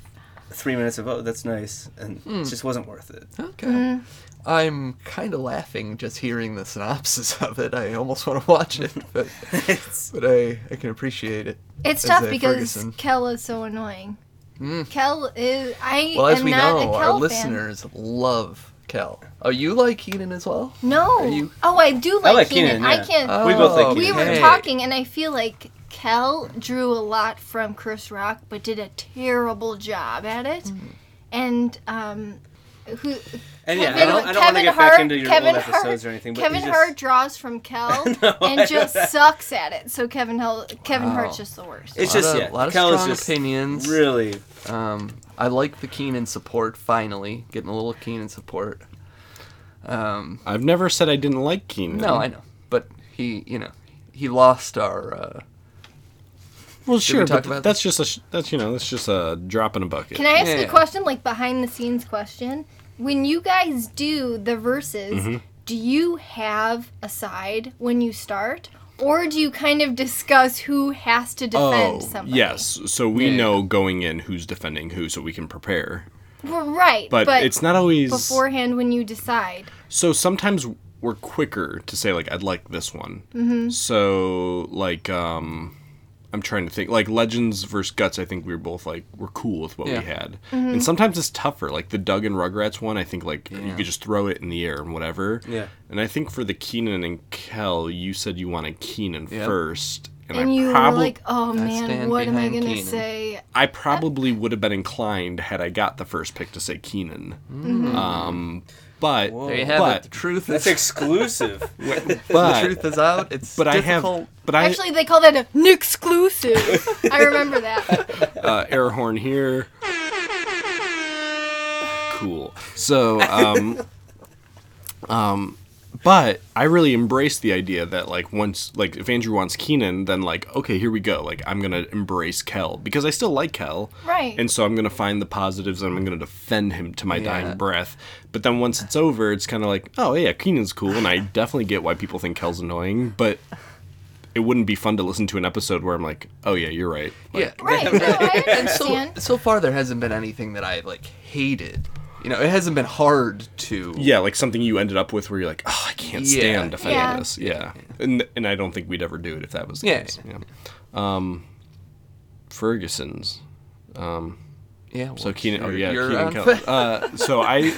three minutes of oh, that's nice, and Hmm. it just wasn't worth it. Okay. I'm kind of laughing just hearing the synopsis [laughs] of it. I almost want to watch it, but, [laughs] but I, I can appreciate it. It's as tough because Ferguson. Kel is so annoying. Mm. Kel is. I Well, as am we not know, a our Kel fan. listeners love Kel. Oh, you like Kenan as well? No. Are you- Oh, I do I like, like Kenan. Kenan, I can't. We both like Kenan. We were Okay. talking, and I feel like Kel drew a lot from Chris Rock, but did a terrible job at it. Hmm. And um, who? And yeah, I Kevin- don't, I don't want to get Hart- back into your Kevin old Hart- episodes or anything, but Kevin just, Hart draws from Kel [laughs] No, and just [laughs] sucks at it. So Kevin Hel- Kevin Wow. Hart's just the worst. It's a just- of, yeah, a lot of Kel is strong just opinions. really- Um, I like the Kenan support. Finally, getting a little Kenan support. Um, I've never said I didn't like Kenan. no, I know, but he, you know, he lost our. Uh, Well, sure, we talk but about that's just a sh- that's you know that's just a drop in a bucket. Can I ask a question, like behind the scenes question? When you guys do the verses, Mhm. do you have a side when you start, or do you kind of discuss who has to defend oh, something? yes. So we Yeah. know going in who's defending who, so we can prepare. Well, right, But it's not always- beforehand when you decide. So sometimes we're quicker to say like I'd like this one. Mhm. So like um I'm trying to think like Legends versus Guts I think we were both like we're cool with what Yeah. we had. Mhm. And sometimes it's tougher like the Doug and Rugrats one I think like you could just throw it in the air and whatever. Yeah. And I think for the Kenan and Kel you said you wanted Kenan Yep. first. And, And, I you probably were like, "Oh man, what am I gonna Kenan. say?" I probably would have been inclined had I got the first pick to say Kenan. Mhm. Um, but There you have but, it. The truth That's is exclusive. [laughs] the But- truth is out. It's but I have difficult. but I Actually, they call that a exclusive. [laughs] I remember that. uh, air horn here. Cool. So, um, [laughs] um, but I really embrace the idea that like once like if Andrew wants Kenan, then like okay, here we go. Like I'm gonna embrace Kel because I still like Kel, Right. And so I'm gonna find the positives and I'm gonna defend him to my Yeah. dying breath. But then once it's over, it's kind of like oh yeah, Kenan's cool, and I definitely get why people think Kel's annoying, but. It wouldn't be fun to listen to an episode where I'm like, "Oh yeah, you're right." Yeah. Right. No, I [laughs] and so, so far there hasn't been anything that I like hated. You know, it hasn't been hard to. Yeah, like something you ended up with where you're like, oh, I can't Yeah. stand defending Yeah. this. Yeah. And and I don't think we'd ever do it if that was the Yeah. case. Yeah. Um, Ferguson's. Um, Yeah. so Kenan. Oh yeah, Kenan. on- Kel. [laughs] uh, so I,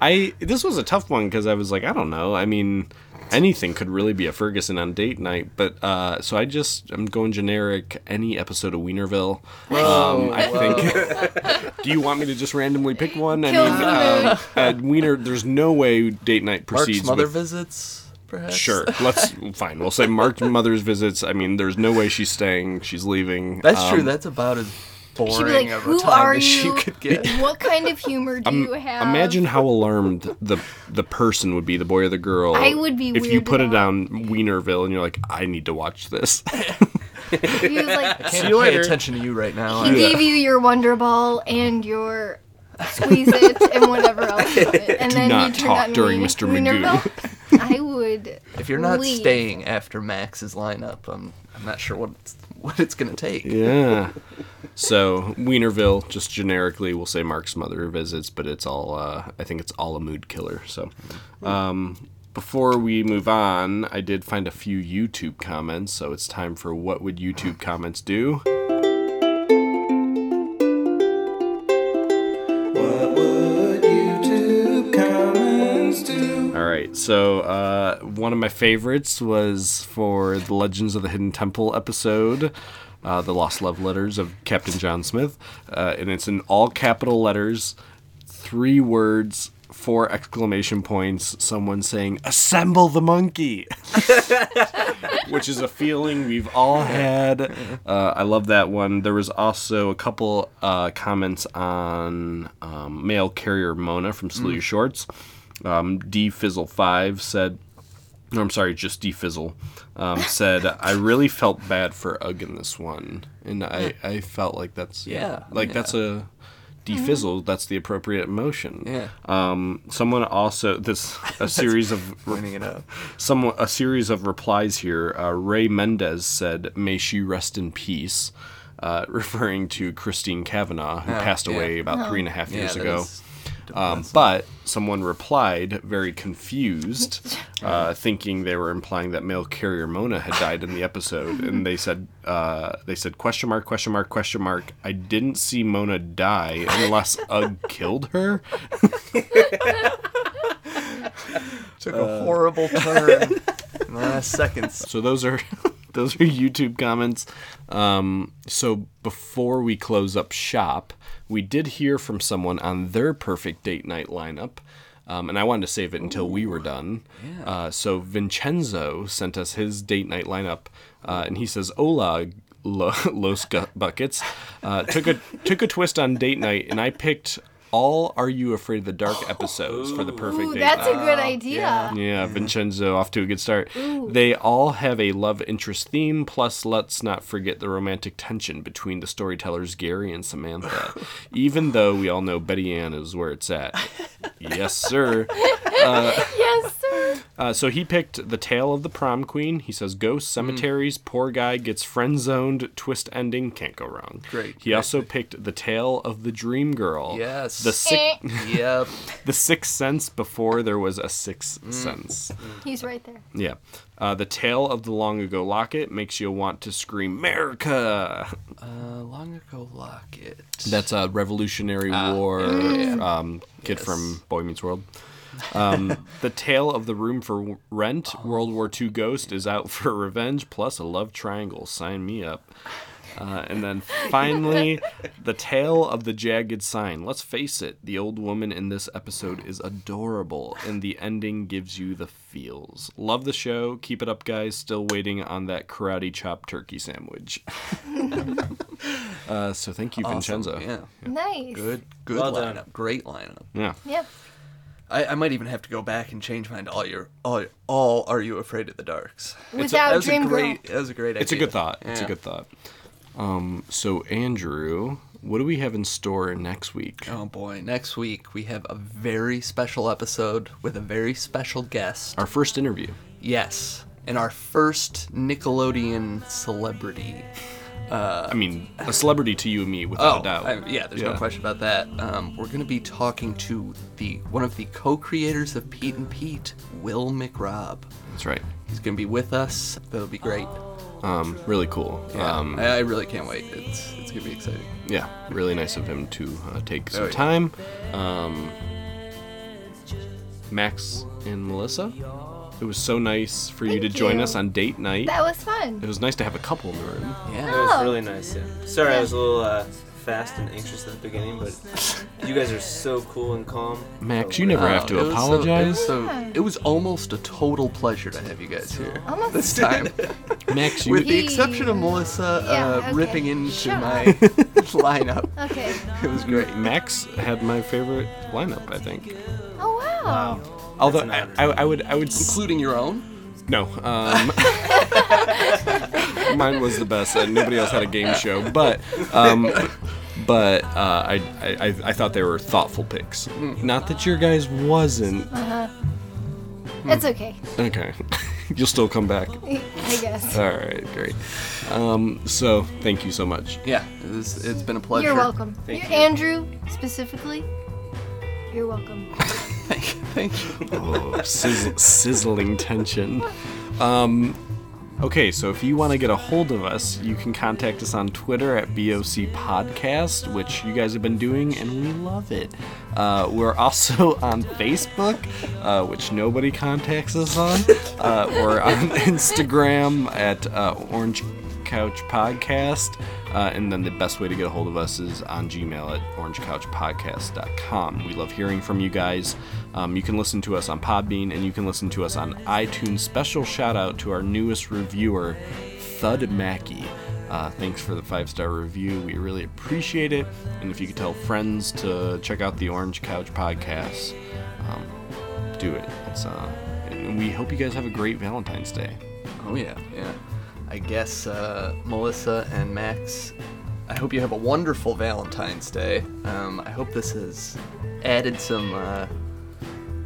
I this was a tough one because I was like, I don't know. I mean, anything could really be a Ferguson on date night, but uh, so I just I'm going generic. Any episode of Wienerville. Whoa, um, I whoa. think. [laughs] do you want me to just randomly pick one? I mean, the um, uh, Wiener. There's no way date night proceeds. Mark's proceeds. mother with- visits, perhaps. Sure. Let's fine. We'll say Mark's mother's visits. I mean, there's no way she's staying. She's leaving. That's true. Um, That's about as boring like, of a "Who time are as you? you could get. [laughs] What kind of humor do um, you have?" Imagine how alarmed the the person would be, the boy or the girl. I would be if you weirded put it out. on Wienerville and you're like, I need to watch this. [laughs] He was like, I can't pay attention to you right now. he I- gave you your Wonder Ball and your squeeze it and whatever else. [laughs] And Do then not you talk during Wiener- Mr. Magoo. Wienerville. I would. If you're not leave. staying after Max's lineup, I'm I'm not sure what it's, [laughs] what it's gonna take. yeah. [laughs] So Wienerville, just generically, we'll say Mark's mother visits, but it's all. Uh, I think it's all a mood killer. So, um, before we move on, I did find a few YouTube comments, so it's time for what would YouTube comments do? Right, so uh, one of my favorites was for the Legends of the Hidden Temple episode, uh, the Lost Love Letters of Captain John Smith, uh, and it's in all capital letters, three words, four exclamation points. Someone saying "Assemble the monkey," [laughs] which is a feeling we've all had. Uh, I love that one. There was also a couple uh, comments on um, mail carrier Mona from Salute Mm. Shorts. Um, D Fizzle Five said, no, I'm sorry, just D Fizzle um, [laughs] said, I really felt bad for Ug in this one, and I, I felt like that's Yeah, like yeah. that's a defizzle. That's the appropriate emotion. Yeah. Um, someone also this [laughs] a series of pointing it out. [laughs] Some a series of replies here. Uh, Ray Mendez said, "May she rest in peace," uh, referring to Christine Cavanaugh, who Oh, passed yeah. away about Oh. three and a half years that ago. is Um, but someone replied, very confused, [laughs] uh, thinking they were implying that mail carrier Mona had died in the episode, and they said, uh, "They said question mark question mark question mark. I didn't see Mona die unless Ug [laughs] killed her." [laughs] Took a horrible turn in the last seconds. So those are [laughs] those are YouTube comments. Um, so before we close up shop, we did hear from someone on their perfect date night lineup. Um, and I wanted to save it until we were done. Yeah. Uh, so Vincenzo sent us his date night lineup, uh, and he says, "Hola, lo- [laughs] Los Buckets." Uh, took a took a twist on date night, and I picked all "Are You Afraid of the Dark" [laughs] episodes for the perfect Ooh, date that's a good idea. Yeah, Vincenzo off to a good start. Ooh. They all have a love interest theme, plus, let's not forget the romantic tension between the storytellers Gary and Samantha. [laughs] Even though we all know Betty Ann is where it's at. yes, sir. [laughs] Uh, yes, sir. uh, so he picked The Tale of the Prom Queen. He says Ghosts, Cemeteries, Poor Guy Gets Friend Zoned, Twist Ending, can't go wrong. Great, He also picked The Tale of the Dream Girl. Yes. The sick, Yep. [laughs] The Sixth Sense before there was a Sixth Sense. He's right there. Yeah. Uh, the Tale of the Long Ago Locket makes you want to scream, America! Uh, long ago locket. That's a Revolutionary Ah, War yeah, yeah, yeah. Um, kid Yes. from Boy Meets World. Um, the Tale of the Room for Rent, World War II Ghost, is out for revenge, plus a love triangle. Sign me up. Uh, and then finally, the tale of the jagged sign. Let's face it, the old woman in this episode is adorable, and the ending gives you the feels. Love the show. Keep it up, guys. Still waiting on that karate chop turkey sandwich. [laughs] uh, so thank you, Awesome, Vincenzo. Yeah. Nice. Good, good Well done. lineup. Great lineup. Yeah. Yep. I, I might even have to go back and change mine to all your all all are you afraid of the darks? It's a- Without Dream a Girl. great that was a great It's a good thought. It's a good thought. Um, so Andrew, what do we have in store next week? Oh boy, next week we have a very special episode with a very special guest. Our first interview. Yes, and our first Nickelodeon celebrity. Uh, I mean, a celebrity to you and me, without oh, a doubt. I- yeah, there's no question about that. Um, we're going to be talking to the one of the co-creators of Pete and Pete, Will McRobb. That's right. He's going to be with us. That'll be great. Um, really cool. Yeah, Um, I, I really can't wait. It's it's going to be exciting. yeah, really nice of him to uh, take some Oh, yeah. time. Um, Max and Melissa, it was so nice for you to Thank join you. us on date night. That was fun. It was nice to have a couple in the room. Yeah. It was Oh. really nice, yeah. Sorry, Yeah. I was a little uh, fast and anxious at the beginning, but you guys are so cool and calm. Max, you never have Oh, to it was so- apologize. it, was so, it was almost a total pleasure to have you guys here Almost. this time. [laughs] Max, you With the exception of Melissa Yeah, uh, okay. ripping into Shut my [laughs] lineup. Okay. It was great. Max had my favorite lineup, I think. Oh wow. Although I, I, I would, I would, s- Including your own? no. Um, [laughs] mine was the best. Uh, nobody else had a game show, but, um, but uh, I, I, I- I thought they were thoughtful picks. Not that your guys wasn't. Uh huh. It's okay. Okay, [laughs] you'll still come back. I guess. All right, great. Um, so thank you so much. Yeah, it was, it's been a pleasure. You're welcome. Thank You're you. Andrew specifically. You're welcome. [laughs] Thank, Thank you. Oh, sizzle, sizzling tension. Um, okay, so if you want to get a hold of us, you can contact us on Twitter at BOC Podcast, which you guys have been doing, and we love it. Uh, we're also [laughs] on Facebook, uh, which nobody contacts us on. Uh, we're on [laughs] Instagram at uh, Orange Couch Podcast. Uh, and then the best way to get a hold of us is on Gmail at orangecouchpodcast.com. We love hearing from you guys. Um, you can listen to us on Podbean and you can listen to us on iTunes. Special shout out to our newest reviewer, Thud Mackey. Uh, thanks for the five star review. We really appreciate it. And if you could tell friends to check out the Orange Couch Podcast, um, do it. It's, uh, and we hope you guys have a great Valentine's Day. Oh yeah, yeah. I guess uh, Melissa and Max. I hope you have a wonderful Valentine's Day. Um, I hope this has added some uh,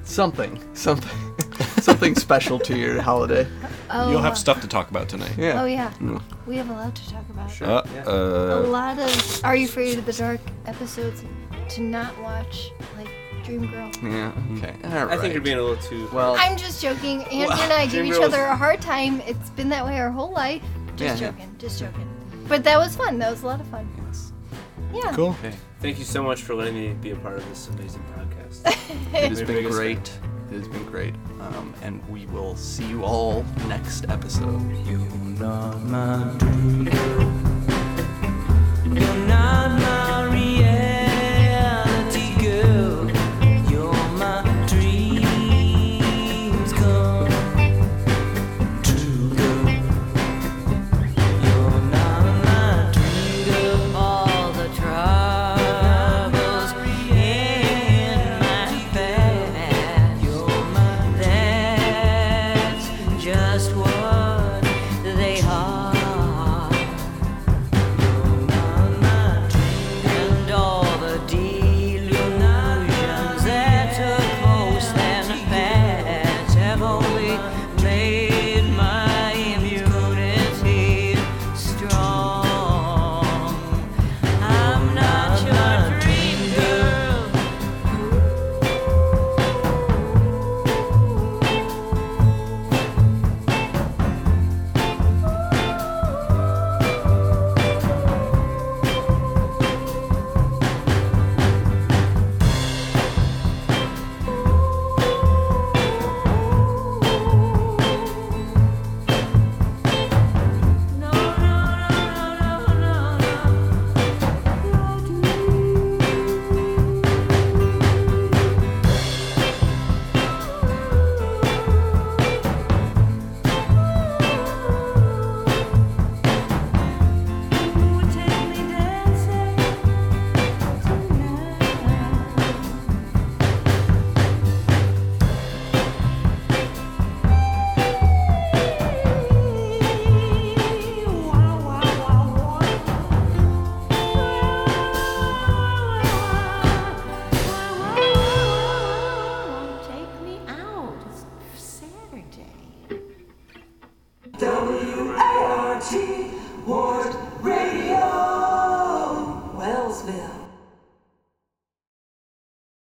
something, something, [laughs] something special to your holiday. Oh, You'll uh, have stuff to talk about tonight. Yeah. Oh yeah, Mm. we have a lot to talk about. Uh, a uh, lot of Are You Afraid of the Dark episodes to not watch, like Dream Girl. Yeah. Okay. All I think you're being a little too. Well, I'm just joking. Andrew Well, and I give Dream each Girl's- other a hard time. It's been that way our whole life. Just Yeah, yeah. joking. Just joking. But that was fun. That was a lot of fun. Yeah. Cool. Okay. Thank you so much for letting me be a part of this amazing podcast. it has been great. It has been great. Um, and we will see you all next episode. You're not my dream. You're not my